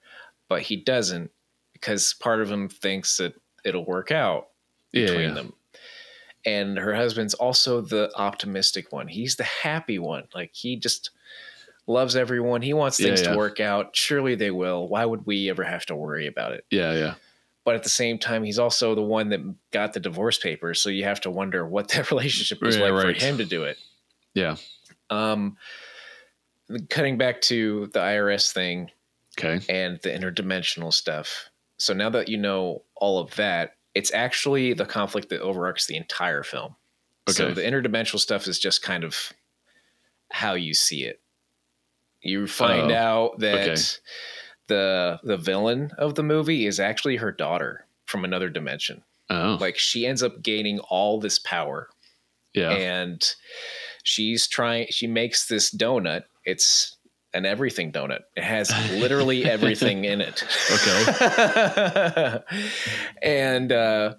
but he doesn't because part of him thinks that it'll work out Yeah. between yeah. them and her husband's also the optimistic one he's the happy one like he just loves everyone he wants things yeah. to work out surely they will why would we ever have to worry about it Yeah. Yeah. But at the same time he's also the one that got the divorce papers so you have to wonder what that <laughs> relationship was Yeah, like right. for him to do it Yeah. um cutting back to the irs thing Okay. and the interdimensional stuff so now that you know all of that it's actually the conflict that overarches the entire film okay. so the interdimensional stuff is just kind of how you see it you find Oh, out that okay. The the villain of the movie is actually her daughter from another dimension. Oh. like she ends up gaining all this power. Yeah. and she's trying she makes this donut. It's an everything donut. It has literally <laughs> everything in it. Okay. <laughs> And uh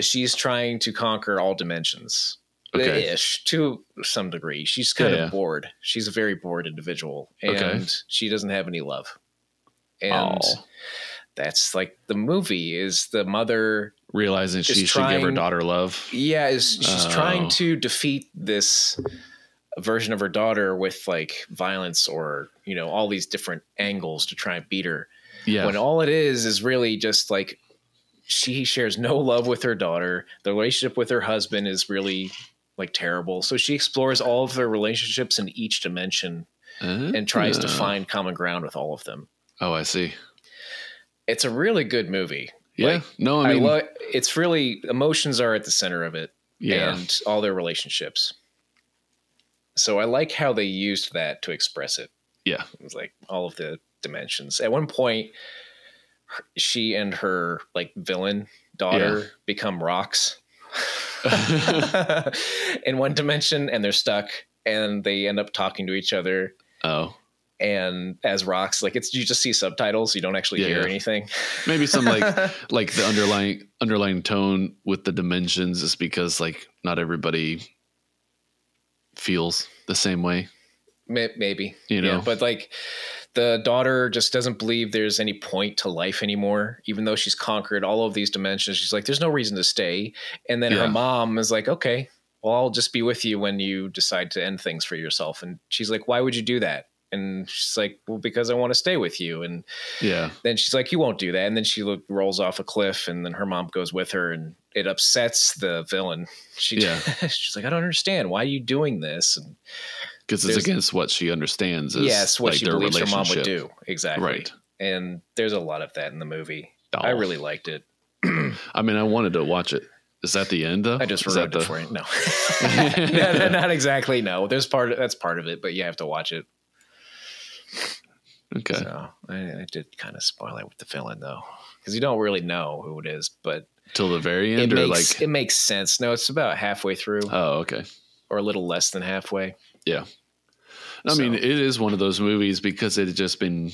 she's trying to conquer all dimensions. Okay. ish to some degree. She's kind Yeah, of yeah. bored. She's a very bored individual. And Okay. she doesn't have any love and Aw. that's like the movie is the mother Realizing she Just should give her daughter love. yeah, is she's Oh. trying to defeat this version of her daughter with like violence or you know all these different angles to try and beat her. Yeah. When all it is is really just like she shares no love with her daughter. The relationship with her husband is really like terrible. So she explores all of their relationships in each dimension and tries to Ah. find common ground with all of them. Oh, I see. It's a really good movie. Yeah. Like, no, I I mean, it's really emotions are at the center of it. yeah. and all their relationships. So I like how they used that to express it. Yeah. It was like all of the dimensions. At one point, she and her like villain daughter Yeah. become rocks <laughs> <laughs> in one dimension, and they're stuck, and they end up talking to each other. oh, And as rocks, like it's you just see subtitles, you don't actually Yeah, hear yeah. anything. maybe some like <laughs> like the underlying underlying tone with the dimensions is because like not everybody feels the same way. Maybe You know. but like the daughter just doesn't believe there's any point to life anymore, even though she's conquered all of these dimensions. She's like, there's no reason to stay. And then Yeah. her mom is like, okay, well, I'll just be with you when you decide to end things for yourself. And she's like, why would you do that? And she's like, well, because I want to stay with you. And Yeah. then she's like, you won't do that. And then she look, rolls off a cliff, and then her mom goes with her, and it upsets the villain. She, Yeah. <laughs> she's like, I don't understand. Why are you doing this? And Because it's against what she understands as yes, what like, she their believes her mom would do. Exactly. Right. And there's a lot of that in the movie. I Oh. really liked it. <clears throat> I mean, I wanted to watch it. Is that the end though? I just wrote it the- for you. No. <laughs> <laughs> no, no, not exactly. No, there's part of, that's part of it, but you have to watch it. Okay. So I, I did kind of spoil it with the villain though, because you don't really know who it is, but Till the very it end, or makes like? it makes sense. No, it's about halfway through, oh, okay. or a little less than halfway. Yeah. I mean, it is one of those movies because it had just been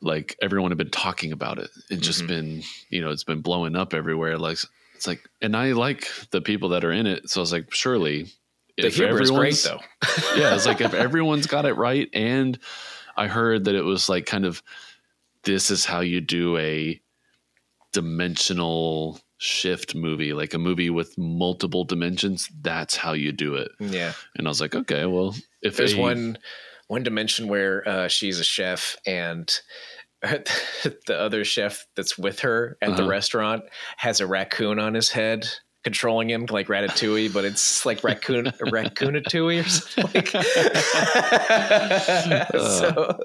like everyone had been talking about it. It's just Mhm. been, you know, it's been blowing up everywhere. Like it's like, and I like the people that are in it. So I was like, surely, The if humor is great though. <laughs> yeah, it's like if everyone's got it right, and I heard that it was like kind of this is how you do a dimensional shift movie, like a movie with multiple dimensions. That's how you do it. yeah. And I was like, okay, well, if There's a- one one dimension where uh, she's a chef and <laughs> the other chef that's with her at the Uh-huh. restaurant has a raccoon on his head controlling him like ratatouille but it's like raccoon <laughs> raccoonatouille or something. Like <laughs> so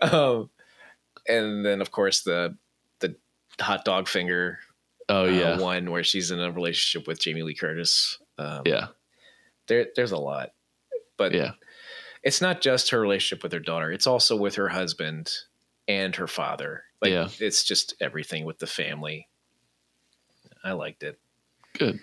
um and then of course the the hot dog finger oh uh, yeah, one where she's in a relationship with Jamie Lee Curtis. Um yeah, there there's a lot but yeah, it's not just her relationship with her daughter. It's also with her husband and her father. Like Yeah. it's just everything with the family. I liked it good.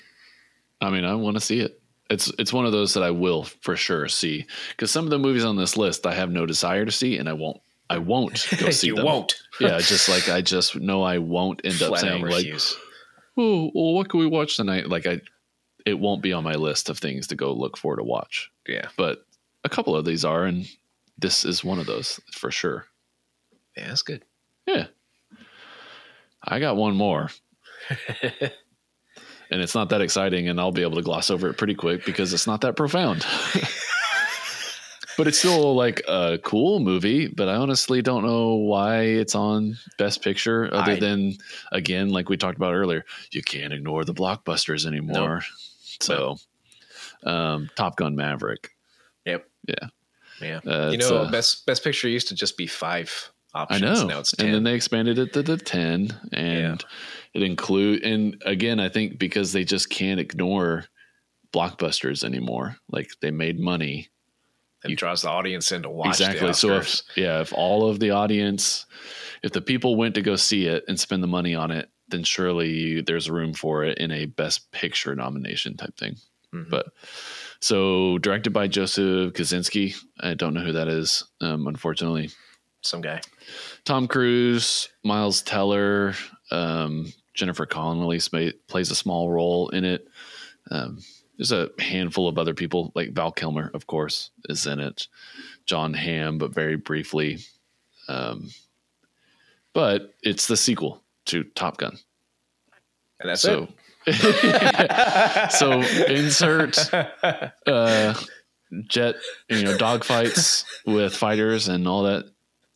I mean, I want to see it. It's it's one of those that I will for sure see because some of the movies on this list I have no desire to see, and I won't. I won't <laughs> go see them. you them. won't <laughs> Yeah, just like I just know I won't end up flat out saying like, oh, well, what can we watch tonight? Like I, it won't be on my list of things to go look for to watch. yeah But a couple of these are, and this is one of those for sure. yeah that's good Yeah. I got one more, <laughs> and it's not that exciting, and I'll be able to gloss over it pretty quick because it's not that profound. <laughs> but it's still like a cool movie, but I honestly don't know why it's on Best Picture, other I- than again, like we talked about earlier, you can't ignore the blockbusters anymore. So, um, Top Gun Maverick. Yep. Yeah. yeah Uh, you know uh, best best picture used to just be five options. I know. now it's 10 And then they expanded it to the 10 and it include and again I think because they just can't ignore blockbusters anymore. Like they made money. it draws the audience in to watch exactly. So if yeah, if all of the audience if the people went to go see it and spend the money on it, then surely there's room for it in a best picture nomination type thing. Mhm. But so directed by Joseph Kosinski. I don't know who that is, um, unfortunately. some guy Tom Cruise, Miles Teller, um, Jennifer Connelly plays a small role in it. Um, there's a handful of other people, like Val Kilmer, of course, is in it. Jon Hamm, but very briefly. Um, but it's the sequel to Top Gun. and that's so, <laughs> so insert <laughs> uh, jet, you know, dogfights with fighters and all that,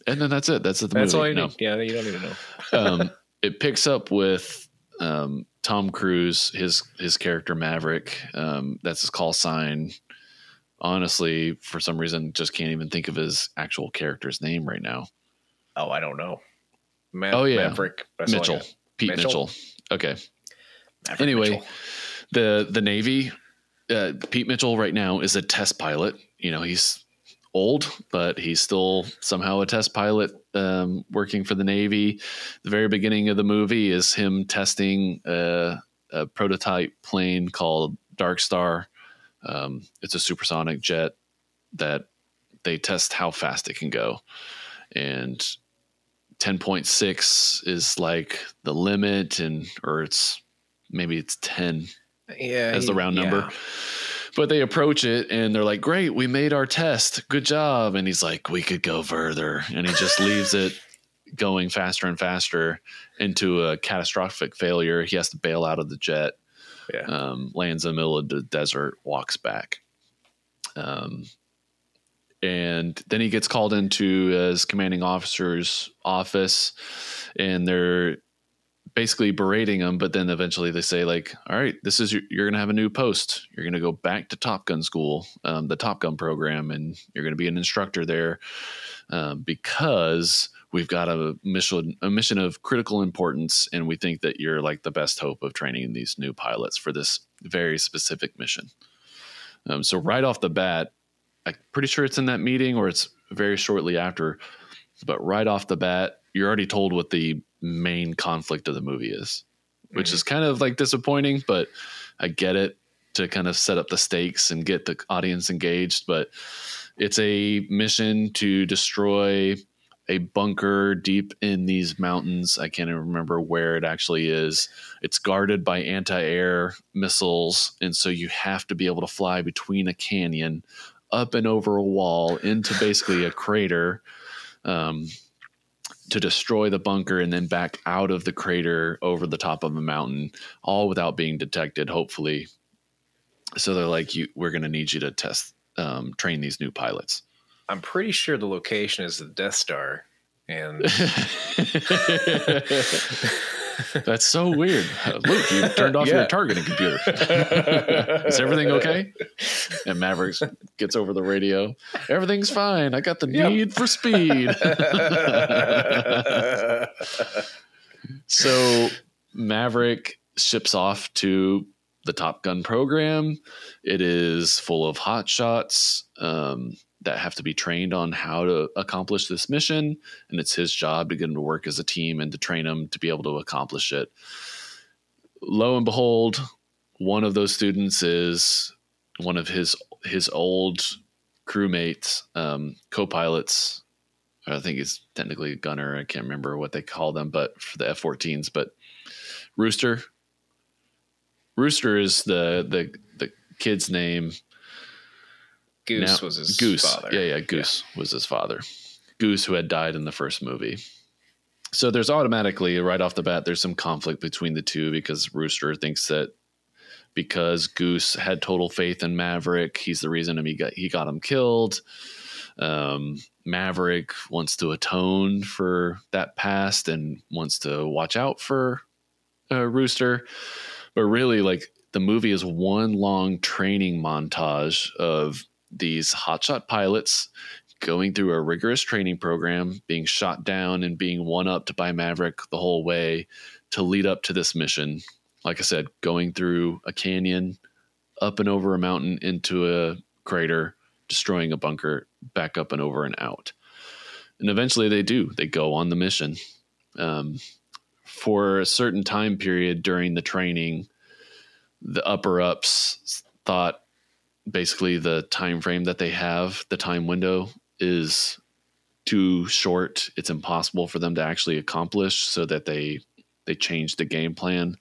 and then that's it. That's it. The that's movie. all you No need yeah you don't need to know um, it picks up with um, Tom Cruise, his his character Maverick. Um, that's his call sign. Honestly, for some reason, just can't even think of his actual character's name right now. oh i don't know Ma- Oh, yeah. maverick that's Mitchell. Pete Mitchell? Mitchell. Okay. Maverick Anyway, Mitchell. the the Navy, uh, Pete Mitchell right now is a test pilot. You know, he's old, but he's still somehow a test pilot um, working for the Navy. The very beginning of the movie is him testing a, a prototype plane called Dark Star. Um, it's a supersonic jet that they test how fast it can go, and 10.6 is like the limit, and or it's maybe it's 10 yeah as the round yeah. number. But they approach it and they're like, "Great, we made our test. Good job." And he's like, "We could go further," and he just leaves it <laughs> going faster and faster into a catastrophic failure. He has to bail out of the jet. Yeah. Um, lands in the middle of the desert, walks back. Um, and then he gets called into his commanding officer's office, and they're basically berating them, But then eventually they say, like, "All right, this is your, you're going to have a new post. You're going to go back to Top Gun school, um, the Top Gun program, and you're going to be an instructor there um, because." We've got a mission, a mission of critical importance, and we think that you're like the best hope of training these new pilots for this very specific mission. Um, so right off the bat, I'm pretty sure it's in that meeting or it's very shortly after. But right off the bat, you're already told what the main conflict of the movie is, which Mhm. is kind of like disappointing, but I get it to kind of set up the stakes and get the audience engaged. But it's a mission to destroy a bunker deep in these mountains. I can't even remember where it actually is. It's guarded by anti air missiles. And so you have to be able to fly between a canyon up and over a wall into basically a crater um, to destroy the bunker and then back out of the crater over the top of a mountain, all without being detected, hopefully. So they're like, you, we're going to need you to test, um, train these new pilots. I'm pretty sure the location is the Death Star, and <laughs> <laughs> That's so weird. Luke, you <laughs> turned off Yeah. your targeting computer. <laughs> Is everything okay? And Mavericks gets over the radio. Everything's fine. I got the Yep. need for speed. so Maverick ships off to the Top Gun program. It is full of hot shots um, that have to be trained on how to accomplish this mission, and it's his job to get them to work as a team and to train them to be able to accomplish it. Lo and behold, one of those students is one of his his old crewmates, um, co-pilots. I think he's technically a gunner. I can't remember what they call them, but for the F-14s. But Rooster, Rooster is the the the kid's name. Goose was his Goose. father. Yeah, yeah, Goose was his father. Goose, who had died in the first movie. So there's automatically right off the bat there's some conflict between the two because Rooster thinks that because Goose had total faith in Maverick, he's the reason he got he got him killed. Um, Maverick wants to atone for that past and wants to watch out for uh, Rooster, but really, like the movie is one long training montage of these hotshot pilots going through a rigorous training program, being shot down and being one upped by Maverick the whole way to lead up to this mission. Like I said, going through a canyon, up and over a mountain into a crater, destroying a bunker, back up and over and out. And eventually they do. They go on the mission. Um, for a certain time period during the training, the upper ups thought basically the time frame that they have, the time window is too short. It's impossible for them to actually accomplish so that they they change the game plan.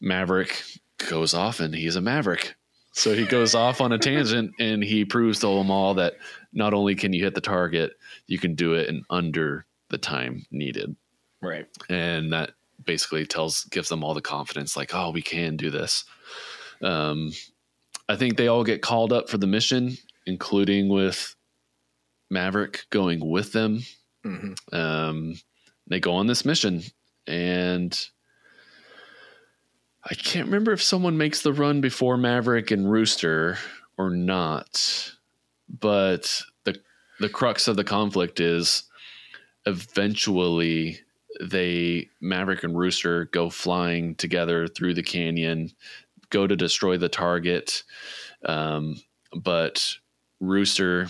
Maverick goes off and he's a maverick. So he goes off on a tangent <laughs> and he proves to them all that not only can you hit the target, you can do it in under the time needed Right. and that basically tells gives them all the confidence like oh we can do this um, i think they all get called up for the mission including with maverick going with them. Hmm um, they go on this mission and i can't remember if someone makes the run before maverick and rooster or not but the the crux of the conflict is eventually they maverick and rooster go flying together through the canyon go to destroy the target. Um, but rooster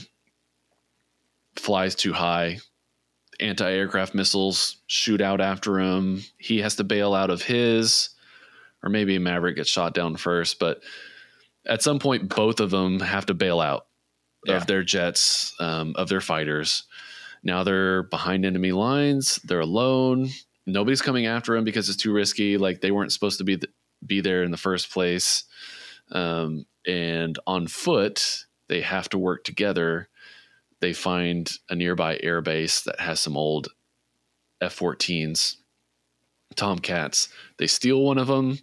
flies too high. Anti-aircraft missiles shoot out after him. He has to bail out of his or maybe maverick gets shot down first but at some point both of them have to bail out Yeah. of their jets um, of their fighters. Now they're behind enemy lines. They're alone. Nobody's coming after them because it's too risky. Like they weren't supposed to be be there in the first place um, and on foot they have to work together. They find a nearby airbase that has some old F-14s, Tomcats. They steal one of them.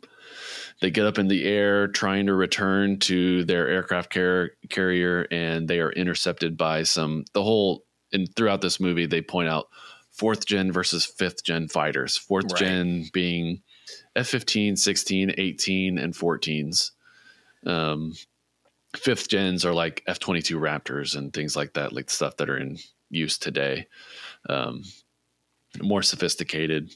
They get up in the air trying to return to their aircraft car- carrier, and they are intercepted by some. The whole and throughout this movie, they point out fourth gen versus fifth gen fighters. Fourth Right. gen being F 15, 16, 18, and 14s. Um, fifth gens are like F 22 Raptors and things like that, like stuff that are in use today. Um, more sophisticated.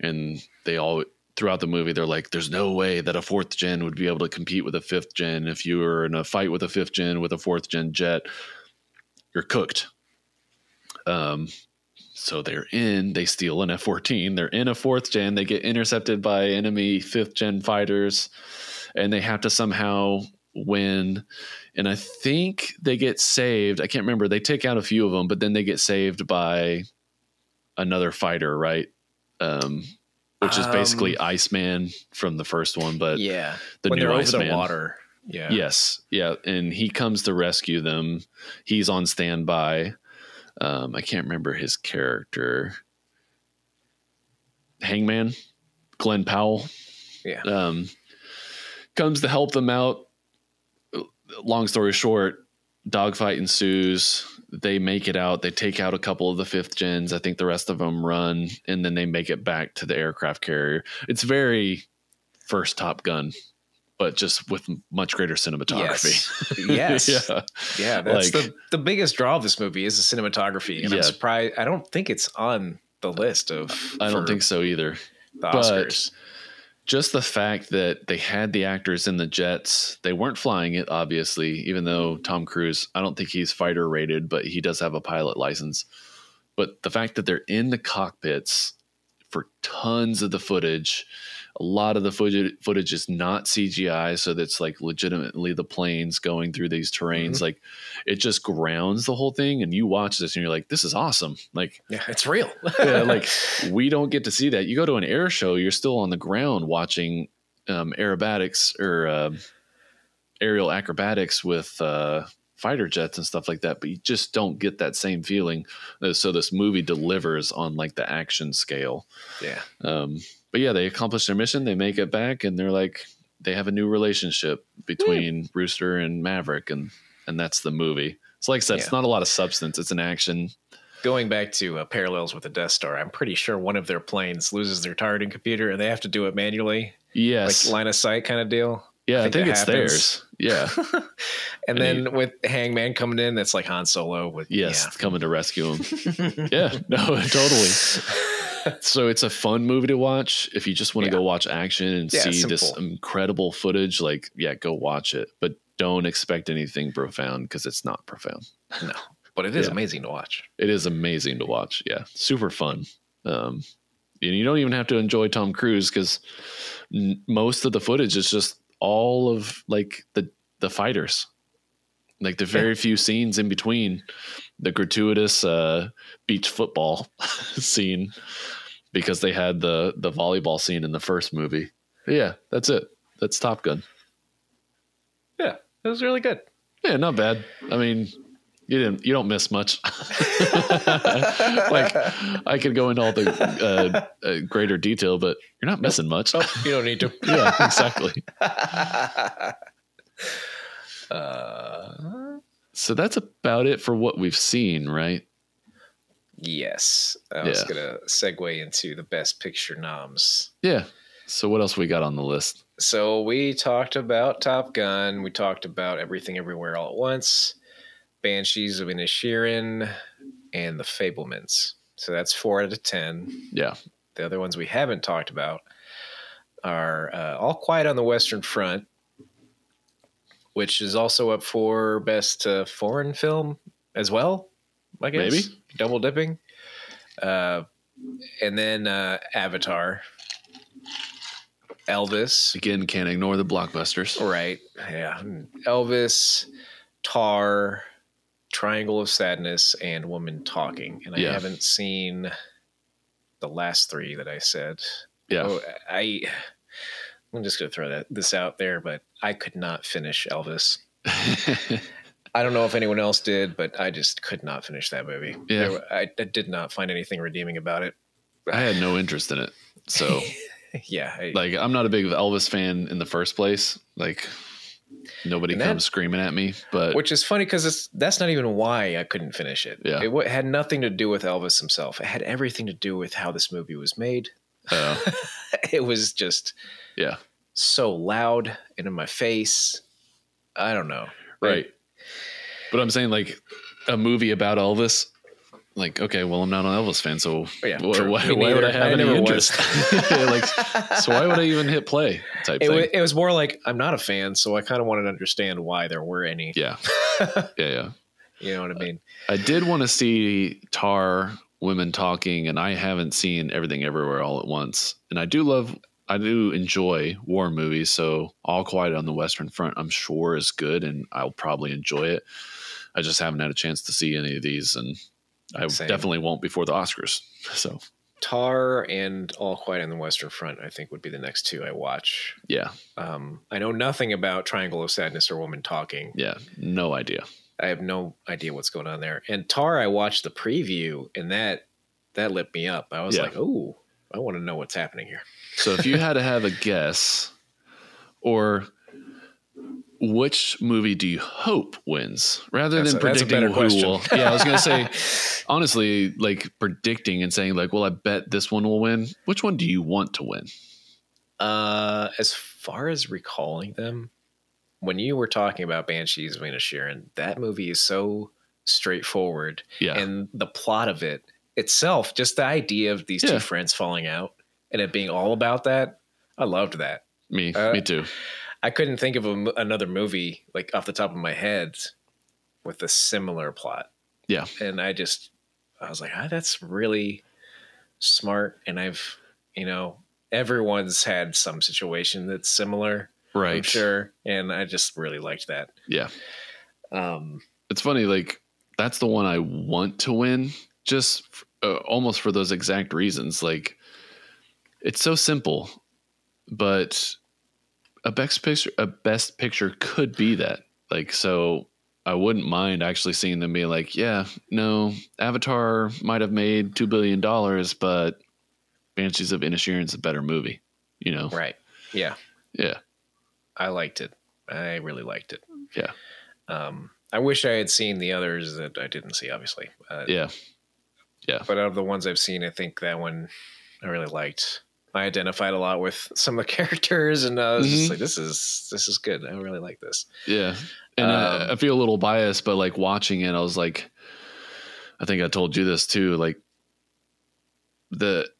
And they all, throughout the movie, they're like, there's no way that a fourth gen would be able to compete with a fifth gen. If you were in a fight with a fifth gen with a fourth gen jet, you're cooked. Um, so they're in, they steal an F 14. They're in a fourth gen. They get intercepted by enemy fifth gen fighters, and they have to somehow win. And I think they get saved. I can't remember. They take out a few of them, but then they get saved by another fighter, right? Um, which is Um, basically Iceman from the first one, but yeah, the when new Iceman. the water. Yeah. Yes, yeah, and he comes to rescue them. He's on standby. Um, I can't remember his character. Hangman, Glen Powell, Yeah. um, comes to help them out. Long story short, dogfight ensues. They make it out. They take out a couple of the fifth gens. I think the rest of them run, and then they make it back to the aircraft carrier. It's very first Top Gun, but just with much greater cinematography. <laughs> Yes. yeah. Yeah, that's Like- the the biggest draw of this movie is the cinematography, and Yeah. I'm surprised. I don't think it's on the list of. I don't think so either. the but- Oscars. Just the fact that they had the actors in the jets, they weren't flying it, obviously, even though Tom Cruise, I don't think he's fighter rated, but he does have a pilot license. But the fact that they're in the cockpits for tons of the footage, a lot of the footage, footage is not CGI, so that's like legitimately the planes going through these terrains. Mhm. Like it just grounds the whole thing, and you watch this and you're like, this is awesome. Like Yeah, it's real. <laughs> yeah, like <laughs> we don't get to see that. You go to an air show, you're still on the ground watching um, aerobatics or um aerial acrobatics with uh, fighter jets and stuff like that, but you just don't get that same feeling. Uh, So this movie delivers on like the action scale. yeah, Um, but yeah, they accomplish their mission. They make it back, and they're like they have a new relationship between Rooster and Maverick, and and that's the movie. So like I said, it's not a lot of substance. It's an action. going back to uh, parallels with the Death Star, I'm pretty sure one of their planes loses their targeting computer, and they have to do it manually, Yes. like line of sight kind of deal. Yeah, I think think, it's happens. theirs. Yeah. <laughs> And And then with Hangman coming in, that's like Han Solo with Yes, coming to rescue him. <laughs> yeah, no, <laughs> totally. <laughs> So it's a fun movie to watch if you just want to Yeah. go watch action and Yeah, see this incredible footage. Like, yeah, go watch it, but don't expect anything profound because it's not profound. no, but it is Yeah. amazing to watch. It is amazing to watch. Yeah, super fun. Um, and you don't even have to enjoy Tom Cruise because n- most of the footage is just all of like the the fighters. Like the very few scenes in between the gratuitous uh, beach football <laughs> scene because they had the the volleyball scene in the first movie. But yeah, that's it. That's Top Gun. Yeah, it was really good. Yeah, not bad. I mean, you didn't you don't miss much. <laughs> like I could go into all the uh, uh, greater detail, but you're not missing much. Oh, you don't need to. <laughs> yeah, exactly. uh, So that's about it for what we've seen, right? yes, I was gonna segue into the best picture noms. Yeah. So what else we got on the list? So we talked about Top Gun. We talked about Everything Everywhere All at Once, Banshees of Inisherin, and The Fabelmans. So that's four out of ten. Yeah. The other ones we haven't talked about are uh, All Quiet on the Western Front, which is also up for best uh, foreign film as well. I guess Maybe. double dipping. Uh, and then uh, Avatar, Elvis, Again, can't ignore the blockbusters. Right. Yeah. Elvis, Tar, Triangle of Sadness, and Woman Talking. And I Yeah. haven't seen the last three that I said. Yeah. Oh, I I'm just gonna throw that this out there, but I could not finish Elvis. <laughs> I don't know if anyone else did, but I just could not finish that movie. Yeah. There- I, I did not find anything redeeming about it. I had no interest in it. So <laughs> Yeah, I, like I'm not a big Elvis fan in the first place. Like nobody that- comes screaming at me, but which is funny because that's not even why I couldn't finish it. Yeah. it wa- had nothing to do with Elvis himself. It had everything to do with how this movie was made. uh, <laughs> <laughs> it was just yeah, so loud and in my face. I don't know. right. But I'm saying like a movie about Elvis. Like okay, well I'm not an Elvis fan, so Oh, yeah, wh- why, why would I have I any interest? <laughs> like, so why would I even hit play? Type It, wa- it was more like I'm not a fan, so I kind of wanted to understand why there were any. yeah, <laughs> yeah, yeah. You know what I mean? I did want to see Tar women talking, and I haven't seen everything everywhere all at once. And I do love, I do enjoy war movies. So All Quiet on the Western Front, I'm sure is good, and I'll probably enjoy it. I just haven't had a chance to see any of these, and I Same. definitely won't before the Oscars. <laughs> So Tar and All Quiet on the Western Front, I think, would be the next two I watch. yeah, Um, I know nothing about Triangle of Sadness or Woman Talking. yeah, no idea. I have no idea what's going on there. And Tar, I watched the preview, and that that lit me up. I was Yeah. like, "Oh, I want to know what's happening here." So if you had to have a guess, or which movie do you hope wins, rather That's than a- predicting who will? Yeah, I was gonna say <laughs> honestly, like predicting and saying like, "Well, I bet this one will win." Which one do you want to win? Uh, as far as recalling them, when you were talking about Banshees of Inisherin, that movie is so straightforward, Yeah, and the plot of it itself, just the idea of these Yeah. two friends falling out and it being all about that, I loved that. me, uh, me too. I couldn't think of a another movie like off the top of my head with a similar plot. Yeah. and I just I was like, ah, that's really smart. And I've you know everyone's had some situation that's similar, I'm Right. sure, and I just really liked that. Yeah, Um, it's funny. Like that's the one I want to win, just f- uh, almost for those exact reasons. Like it's so simple, but a best picture, a best picture could be that. Like so, I wouldn't mind actually seeing them be like, yeah, no, Avatar might have made two billion dollars, but Banshees of Inisherin is a better movie. You know? right? Yeah, Yeah. I liked it. I really liked it. Yeah. Um, I wish I had seen the others that I didn't see, obviously. Uh, Yeah. but out of the ones I've seen, I think that one I really liked. I identified a lot with some of the <laughs> characters, and I was Mhm. just like, "This is this is good. I really like this." Yeah. And I, Um, I feel a little biased, but like watching it, I was like, I think I told you this too. Like the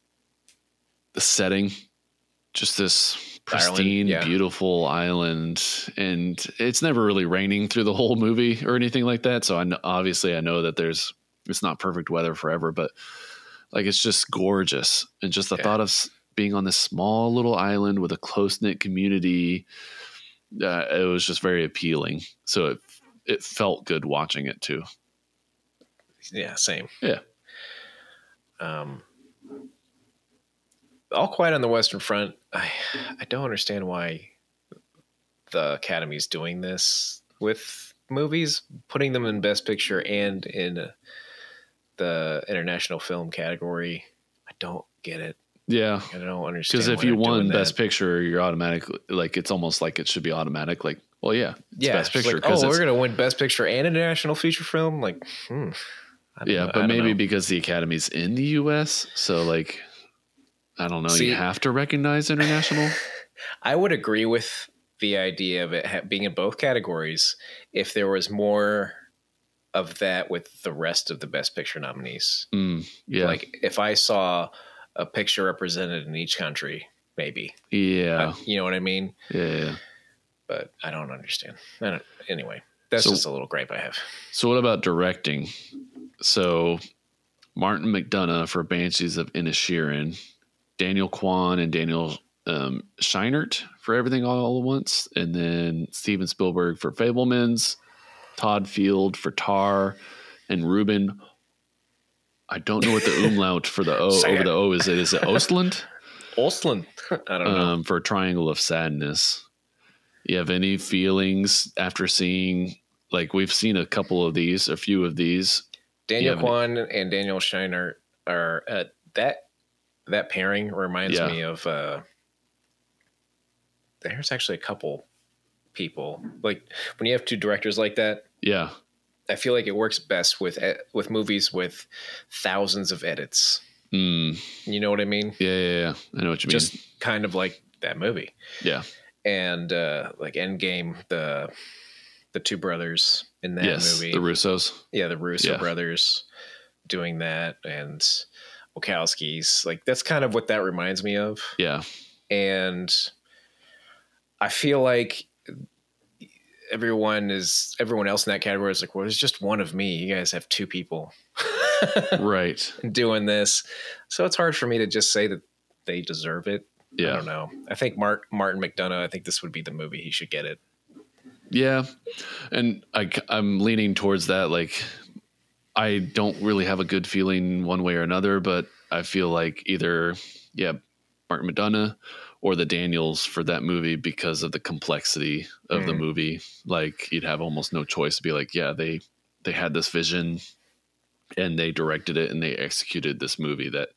the setting, just this pristine, yeah. beautiful island, and it's never really raining through the whole movie or anything like that. So I know, obviously I know that there's it's not perfect weather forever, but like it's just gorgeous, and just the Yeah. thought of being on this small little island with a close knit community uh, it was just very appealing. So it it felt good watching it too. Yeah, same. Yeah. Um, all quiet on the Western Front. I I don't understand why the Academy's doing this with movies, putting them in Best Picture and in the international film category. I don't get it. Yeah, I don't understand. because if you won Best that. Picture, you're automatically like it's almost like it should be automatic. Like, well, yeah, yeah, Best Picture Like, oh, we're gonna win Best Picture and international feature film. Like, hmm. Yeah, know- but maybe know. because the Academy's in the U.S., so like I don't know, See- you have to recognize international. <laughs> I would agree with the idea of it being in both categories if there was more of that with the rest of the Best Picture nominees. Mm, yeah, Like if I saw a picture represented in each country, maybe. yeah, Uh, you know what I mean? yeah, yeah. But I don't understand. I don't, anyway, that's So- just a little gripe I have. So what about directing? So Martin McDonagh for Banshees of Inisherin, Daniel Kwan and Daniel um, Scheinert for Everything All at Once, and then Steven Spielberg for Fabelmans, Todd Field for Tar, and Ruben. I don't know what the <laughs> umlaut for the O over it. the O is. It is it Ostland? <laughs> Olsland. <laughs> I don't know. um, for Triangle of Sadness. You have any feelings after seeing like we've seen a couple of these, a few of these. Daniel Kwan and Daniel Steiner are uh, that that pairing reminds Yeah. me of. uh There's actually a couple people like when you have two directors like that. Yeah, I feel like it works best with with movies with thousands of edits. mm, You know what I mean? yeah, yeah, yeah. I know what you mean. Just kind of like that movie. yeah, And uh like Endgame, the the two brothers in that yes, movie. the Russos. yeah, the Russo Yeah. brothers doing that and Wachowski's. Like that's kind of what that reminds me of. Yeah, And I feel like everyone is everyone else in that category is like, well, there's just one of me. You guys have two people <laughs> right. doing this. So it's hard for me to just say that they deserve it. Yeah. I don't know. I think Mark Martin McDonagh, I think this would be the movie he should get it. yeah, and I, I'm leaning towards that. Like, I don't really have a good feeling one way or another, but I feel like either yeah, Martin McDonagh or the Daniels for that movie because of the complexity of the Mm. movie. Like you'd have almost no choice to be like, yeah, they they had this vision and they directed it and they executed this movie that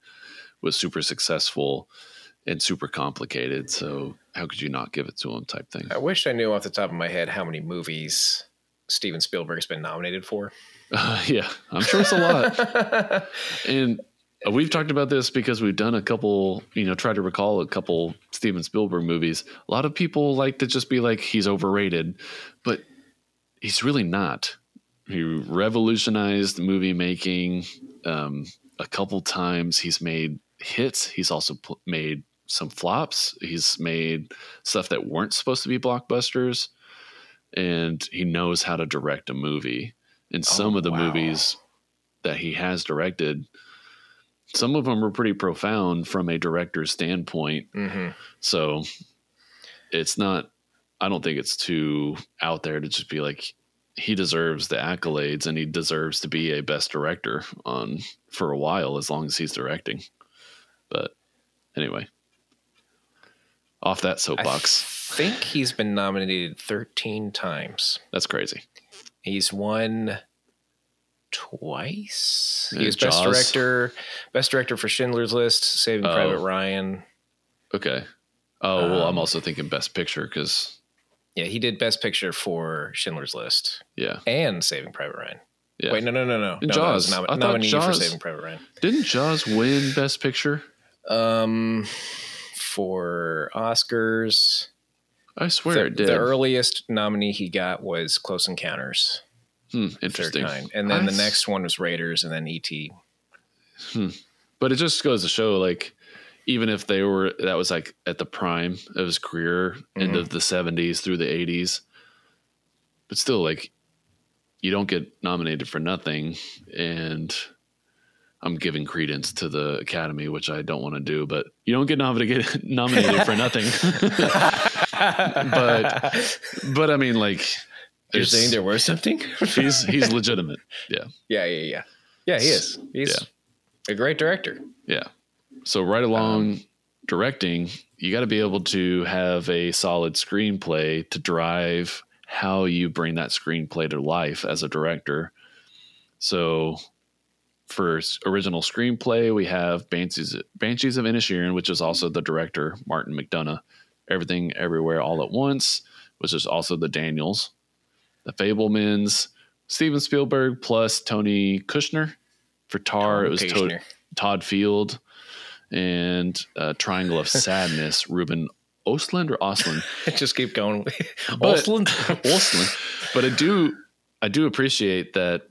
was super successful and super complicated. So how could you not give it to them type thing? I wish I knew off the top of my head how many movies Steven Spielberg's been nominated for. Uh, yeah, I'm sure it's a lot. <laughs> and we've talked about this because we've done a couple, you know, try to recall a couple Steven Spielberg movies. A lot of people like to just be like, he's overrated, but he's really not. He revolutionized movie making um, a couple times. He's made hits. He's also pl- made some flops. He's made stuff that weren't supposed to be blockbusters. And he knows how to direct a movie. And some Oh, of the wow. movies that he has directed, some of them are pretty profound from a director's standpoint. hmm So it's not, I don't think it's too out there to just be like, he deserves the accolades and he deserves to be a best director on for a while as long as he's directing. But anyway, off that soapbox. I think he's been nominated 13 times. That's crazy. He's won twice. He was best director, best director for Schindler's List, Saving Oh. Private Ryan. Okay. Oh, well, I'm Um, also thinking best picture because, Yeah, he did best picture for Schindler's List yeah. and Saving Private Ryan. Yeah. Wait, no, no, no, no. No Jaws. nom- I thought nominee for Saving Private Ryan. Didn't Jaws win best picture? Um, for Oscars, I swear the, it did. the earliest nominee he got was Close Encounters, Hmm, interesting. kind, and then I the next one was Raiders, and then E.T. But it just goes to show, like, even if they were, that was like at the prime of his career, end Mhm. of the 70s through the 80s. But still, like, you don't get nominated for nothing. And I'm giving credence to the Academy, which I don't want to do, but you don't get nominated, <laughs> nominated for nothing. <laughs> <laughs> but, but I mean, like, You're saying there was something? he's, he's <laughs> legitimate. Yeah. yeah, yeah, yeah. Yeah, he is. He's Yeah. a great director. Yeah. So right along um, directing, you got to be able to have a solid screenplay to drive how you bring that screenplay to life as a director. So for original screenplay, we have Banshees, Banshees of Inisherin, which is also the director Martin McDonagh. Everything, Everywhere, All at Once, which is also the Daniels. The Fabelmans, Steven Spielberg plus Tony Kushner. For Tar, it was Kushner. Todd Field and uh, Triangle of Sadness, <laughs> Ruben Ostland or Ostland? <laughs> Just keep going. But- Ostland? <laughs> Ostland. But I do I do appreciate that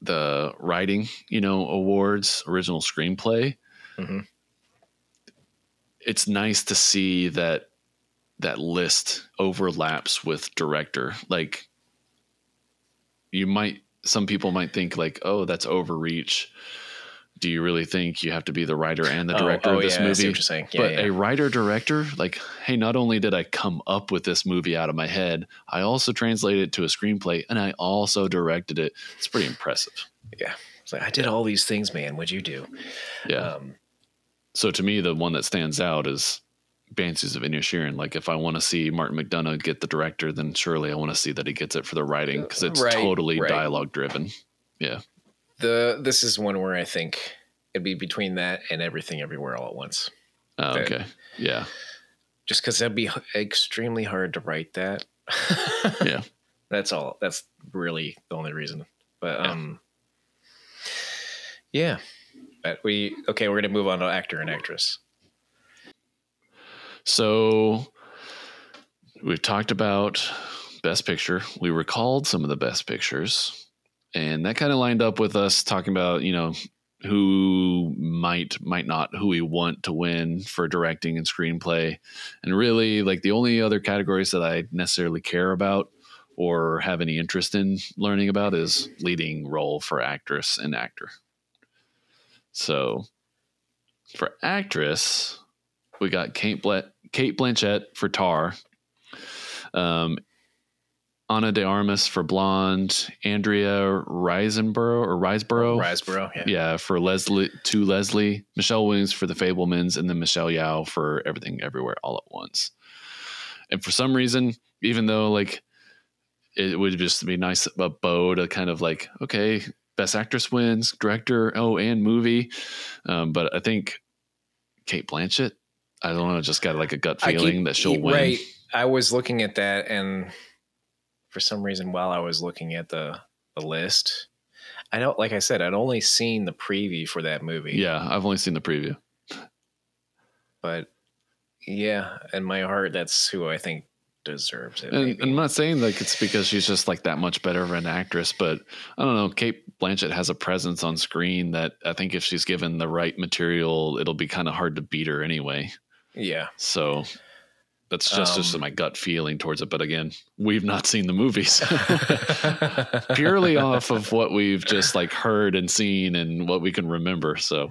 the writing, you know, awards, original screenplay. Mhm. It's nice to see that that list overlaps with director. Like you might some people might think like, oh, that's overreach. Do you really think you have to be the writer and the Oh, director oh, of this yeah, movie? Yeah, but yeah. a writer director, like, hey, not only did I come up with this movie out of my head, I also translated it to a screenplay and I also directed it. It's pretty impressive. yeah. It's like, I did all these things, man. What'd you do? Yeah. Um, So to me, the one that stands out is Banshees of Inisherin. Like if I want to see Martin McDonagh get the director, then surely I want to see that he gets it for the writing because it's Right, totally right. dialogue driven. Yeah. The this is one where I think it'd be between that and everything everywhere all at once. Oh, That- okay. Yeah. Just because that'd be extremely hard to write that. <laughs> Yeah. That's all. That's really the only reason. But Yeah. um, yeah. But we okay. We're gonna move on to actor and actress. So we've talked about best picture. We recalled some of the best pictures, and that kind of lined up with us talking about, you know, who might might not who we want to win for directing and screenplay. And really like the only other categories that I necessarily care about or have any interest in learning about is leading role for actress and actor. So for actress, we got Cate, Bla- Cate Blanchett for Tar, um, Ana de Armas for Blonde, Andrea Riseborough or Riseborough, Riseborough. Yeah. yeah, for Leslie to Leslie, Michelle Williams for The Fabelmans, and then Michelle Yeoh for Everything Everywhere All at Once. And for some reason, even though like it would just be nice a bow to kind of like okay, best actress wins, director, oh, and movie, um, but I think Cate Blanchett. I don't know, just got like a gut I keep- feeling that she'll win. Right. I was looking at that, and for some reason, while I was looking at the the list, I don't. Like I said, I'd only seen the preview for that movie. Yeah, I've only seen the preview. But yeah, in my heart, that's who I think deserves it. And. I'm not saying like it's because she's just like that much better of an actress, but I don't know. Cate Blanchett has a presence on screen that I think if she's given the right material, it'll be kind of hard to beat her anyway. Yeah. So that's just just Um, my gut feeling towards it. But again, we've not seen the movies <laughs> purely off of what we've just like heard and seen and what we can remember. So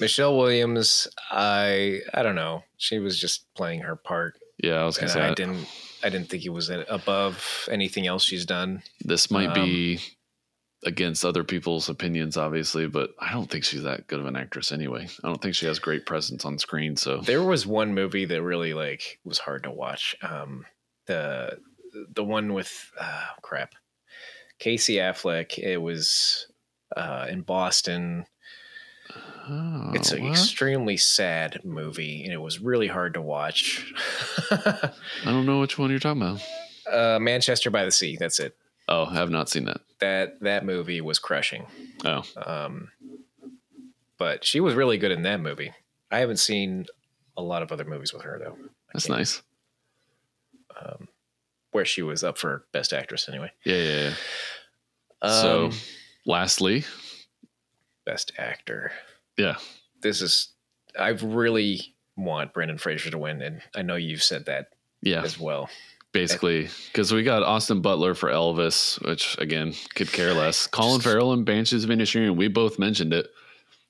Michelle Williams, I I don't know. She was just playing her part, yeah, I was gonna say I I- didn't I didn't think it was above anything else she's done. this might um, be against other people's opinions, obviously, but I don't think she's that good of an actress anyway. I don't think she has great presence on screen. So There was one movie that really like was hard to watch. Um, the the one with uh, crap, Casey Affleck. It was uh, in Boston. Oh, It's an what? extremely sad movie, and it was really hard to watch. <laughs> I don't know which one you're talking about. uh, Manchester by the Sea. That's it. Oh, I have not seen that. That that movie was crushing. Oh, Um, but she was really good in that movie. I haven't seen a lot of other movies with her though, that's can't- nice. um, where she was up for Best Actress anyway. Yeah, yeah, yeah. Um, so, lastly, Best Actor. yeah, This is I really want Brendan Fraser to win, and I know you've said that yeah, as well. Basically, because we got Austin Butler for Elvis, which again could care less. <laughs> Colin Farrell and Banshees of Inisherin, we both mentioned it.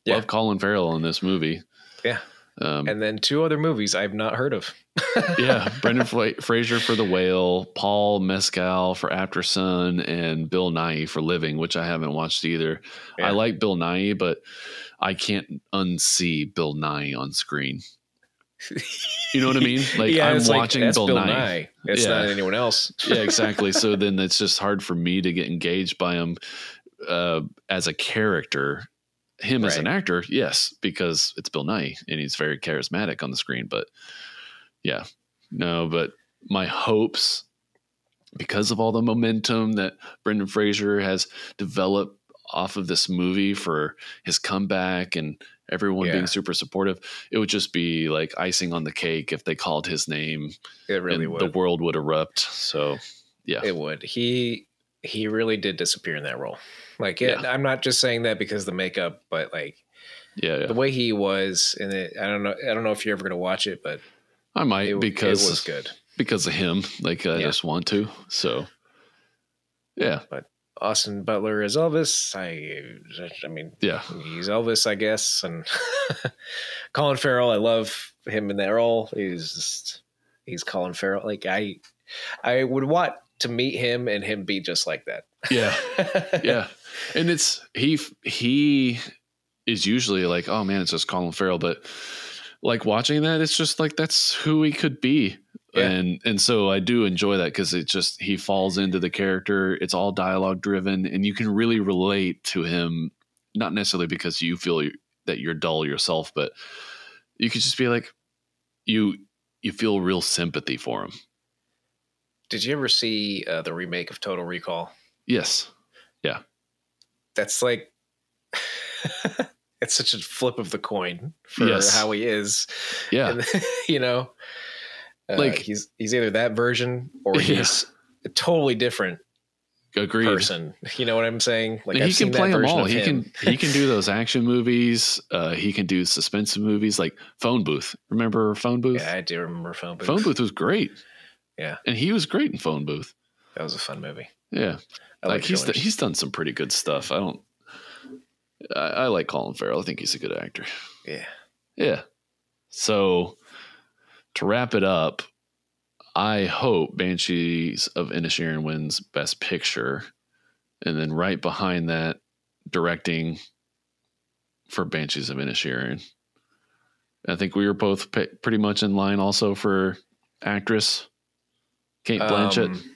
Yeah. Love Colin Farrell in this movie. Yeah. Um, And then two other movies I've not heard of. <laughs> yeah, Brendan Fra- Fraser for The Whale, Paul Mescal for Aftersun, and Bill Nighy for Living, which I haven't watched either. Yeah. I like Bill Nighy, but I can't unsee Bill Nighy on screen. You know what I mean? <laughs> Like yeah, I'm like, watching that's Bill, Bill Nighy. Nighy. It's Yeah. not anyone else. <laughs> yeah, exactly. So then it's just hard for me to get engaged by him uh, as a character. Him as an actor, yes, because it's Bill Nighy and he's very charismatic on the screen. But yeah, no, but my hopes, because of all the momentum that Brendan Fraser has developed off of this movie for his comeback and everyone Yeah. being super supportive, it would just be like icing on the cake if they called his name It really and would. the world would erupt. So yeah. It would. He he really did disappear in that role. Like it, Yeah. I'm not just saying that because of the makeup, but like Yeah, yeah. the way he was in it. I don't know. I don't know if you're ever going to watch it, but I might it, because it was good. because of him. Like I just want to. So yeah, Austin Butler is Elvis. I I mean, yeah, he's Elvis, I guess. And <laughs> Colin Farrell, I love him in that role. He's just he's Colin Farrell. Like I I would want to meet him and him be just like that. yeah, <laughs> yeah. And it's he he is usually like, oh man, it's just Colin Farrell, but like watching that, it's just like that's who he could be. Yeah. And and so I do enjoy that because it just he falls into the character. It's all dialogue driven, and you can really relate to him. Not necessarily because you feel that you're dull yourself, but you could just be like, you you feel real sympathy for him. Did you ever see uh, the remake of Total Recall? Yes. Yeah. That's like it's such a flip of the coin for Yes. how he is. Yeah. And, <laughs> you know, uh, Like- he's he's either that version or Yeah. he's a totally different Agreed. person. You know what I'm saying? Like he can play them all. He him. can he can do <laughs> those action movies. Uh, he can do suspense movies like Phone Booth. Remember Phone Booth? Yeah, I do remember Phone Booth. Phone Booth was great. Yeah. and he was great in Phone Booth. That was a fun movie. Yeah, I like like he's he's done some pretty good stuff. I don't. I, I like Colin Farrell. I think he's a good actor. yeah. Yeah. So to wrap it up, I hope Banshees of Inisherin wins Best Picture, and then right behind that, directing for Banshees of Inisherin. I think we were both pe- pretty much in line also for actress. Cate Blanchett. Um,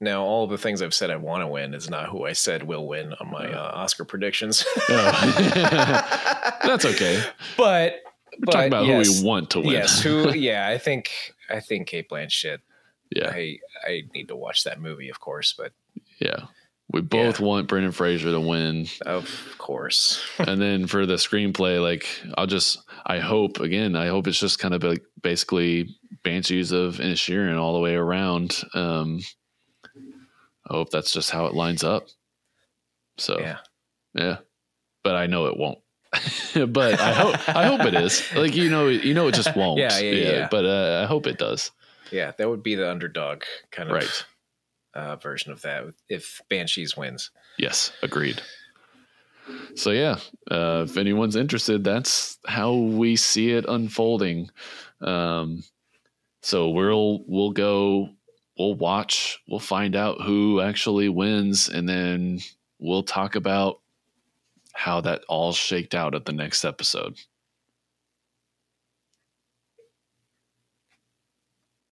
now, all the things I've said I want to win is not who I said will win on my uh, Oscar predictions. <laughs> Oh. <laughs> That's okay. but We're but talking about yes, who we want to win. Yes, who? <laughs> Yeah, I think I think Cate Blanchett. yeah. I I need to watch that movie, of course, but Yeah. We both want Brendan Fraser to win. of course, and then for the screenplay, like I'll just I hope again, I hope it's just kind of like basically Banshees of Inisherin all the way around. Um I hope that's just how it lines up. So yeah. yeah. But I know it won't. <laughs> but I hope I hope it is. <laughs> Like you know you know it just won't. Yeah, yeah, yeah. But uh, I hope it does. Yeah, that would be the underdog kind of Right. uh, version of that if Banshees wins. Yes, agreed. So yeah, uh, if anyone's interested, that's how we see it unfolding. Um, so we'll we'll go, we'll watch, we'll find out who actually wins, and then we'll talk about how that all shaked out at the next episode.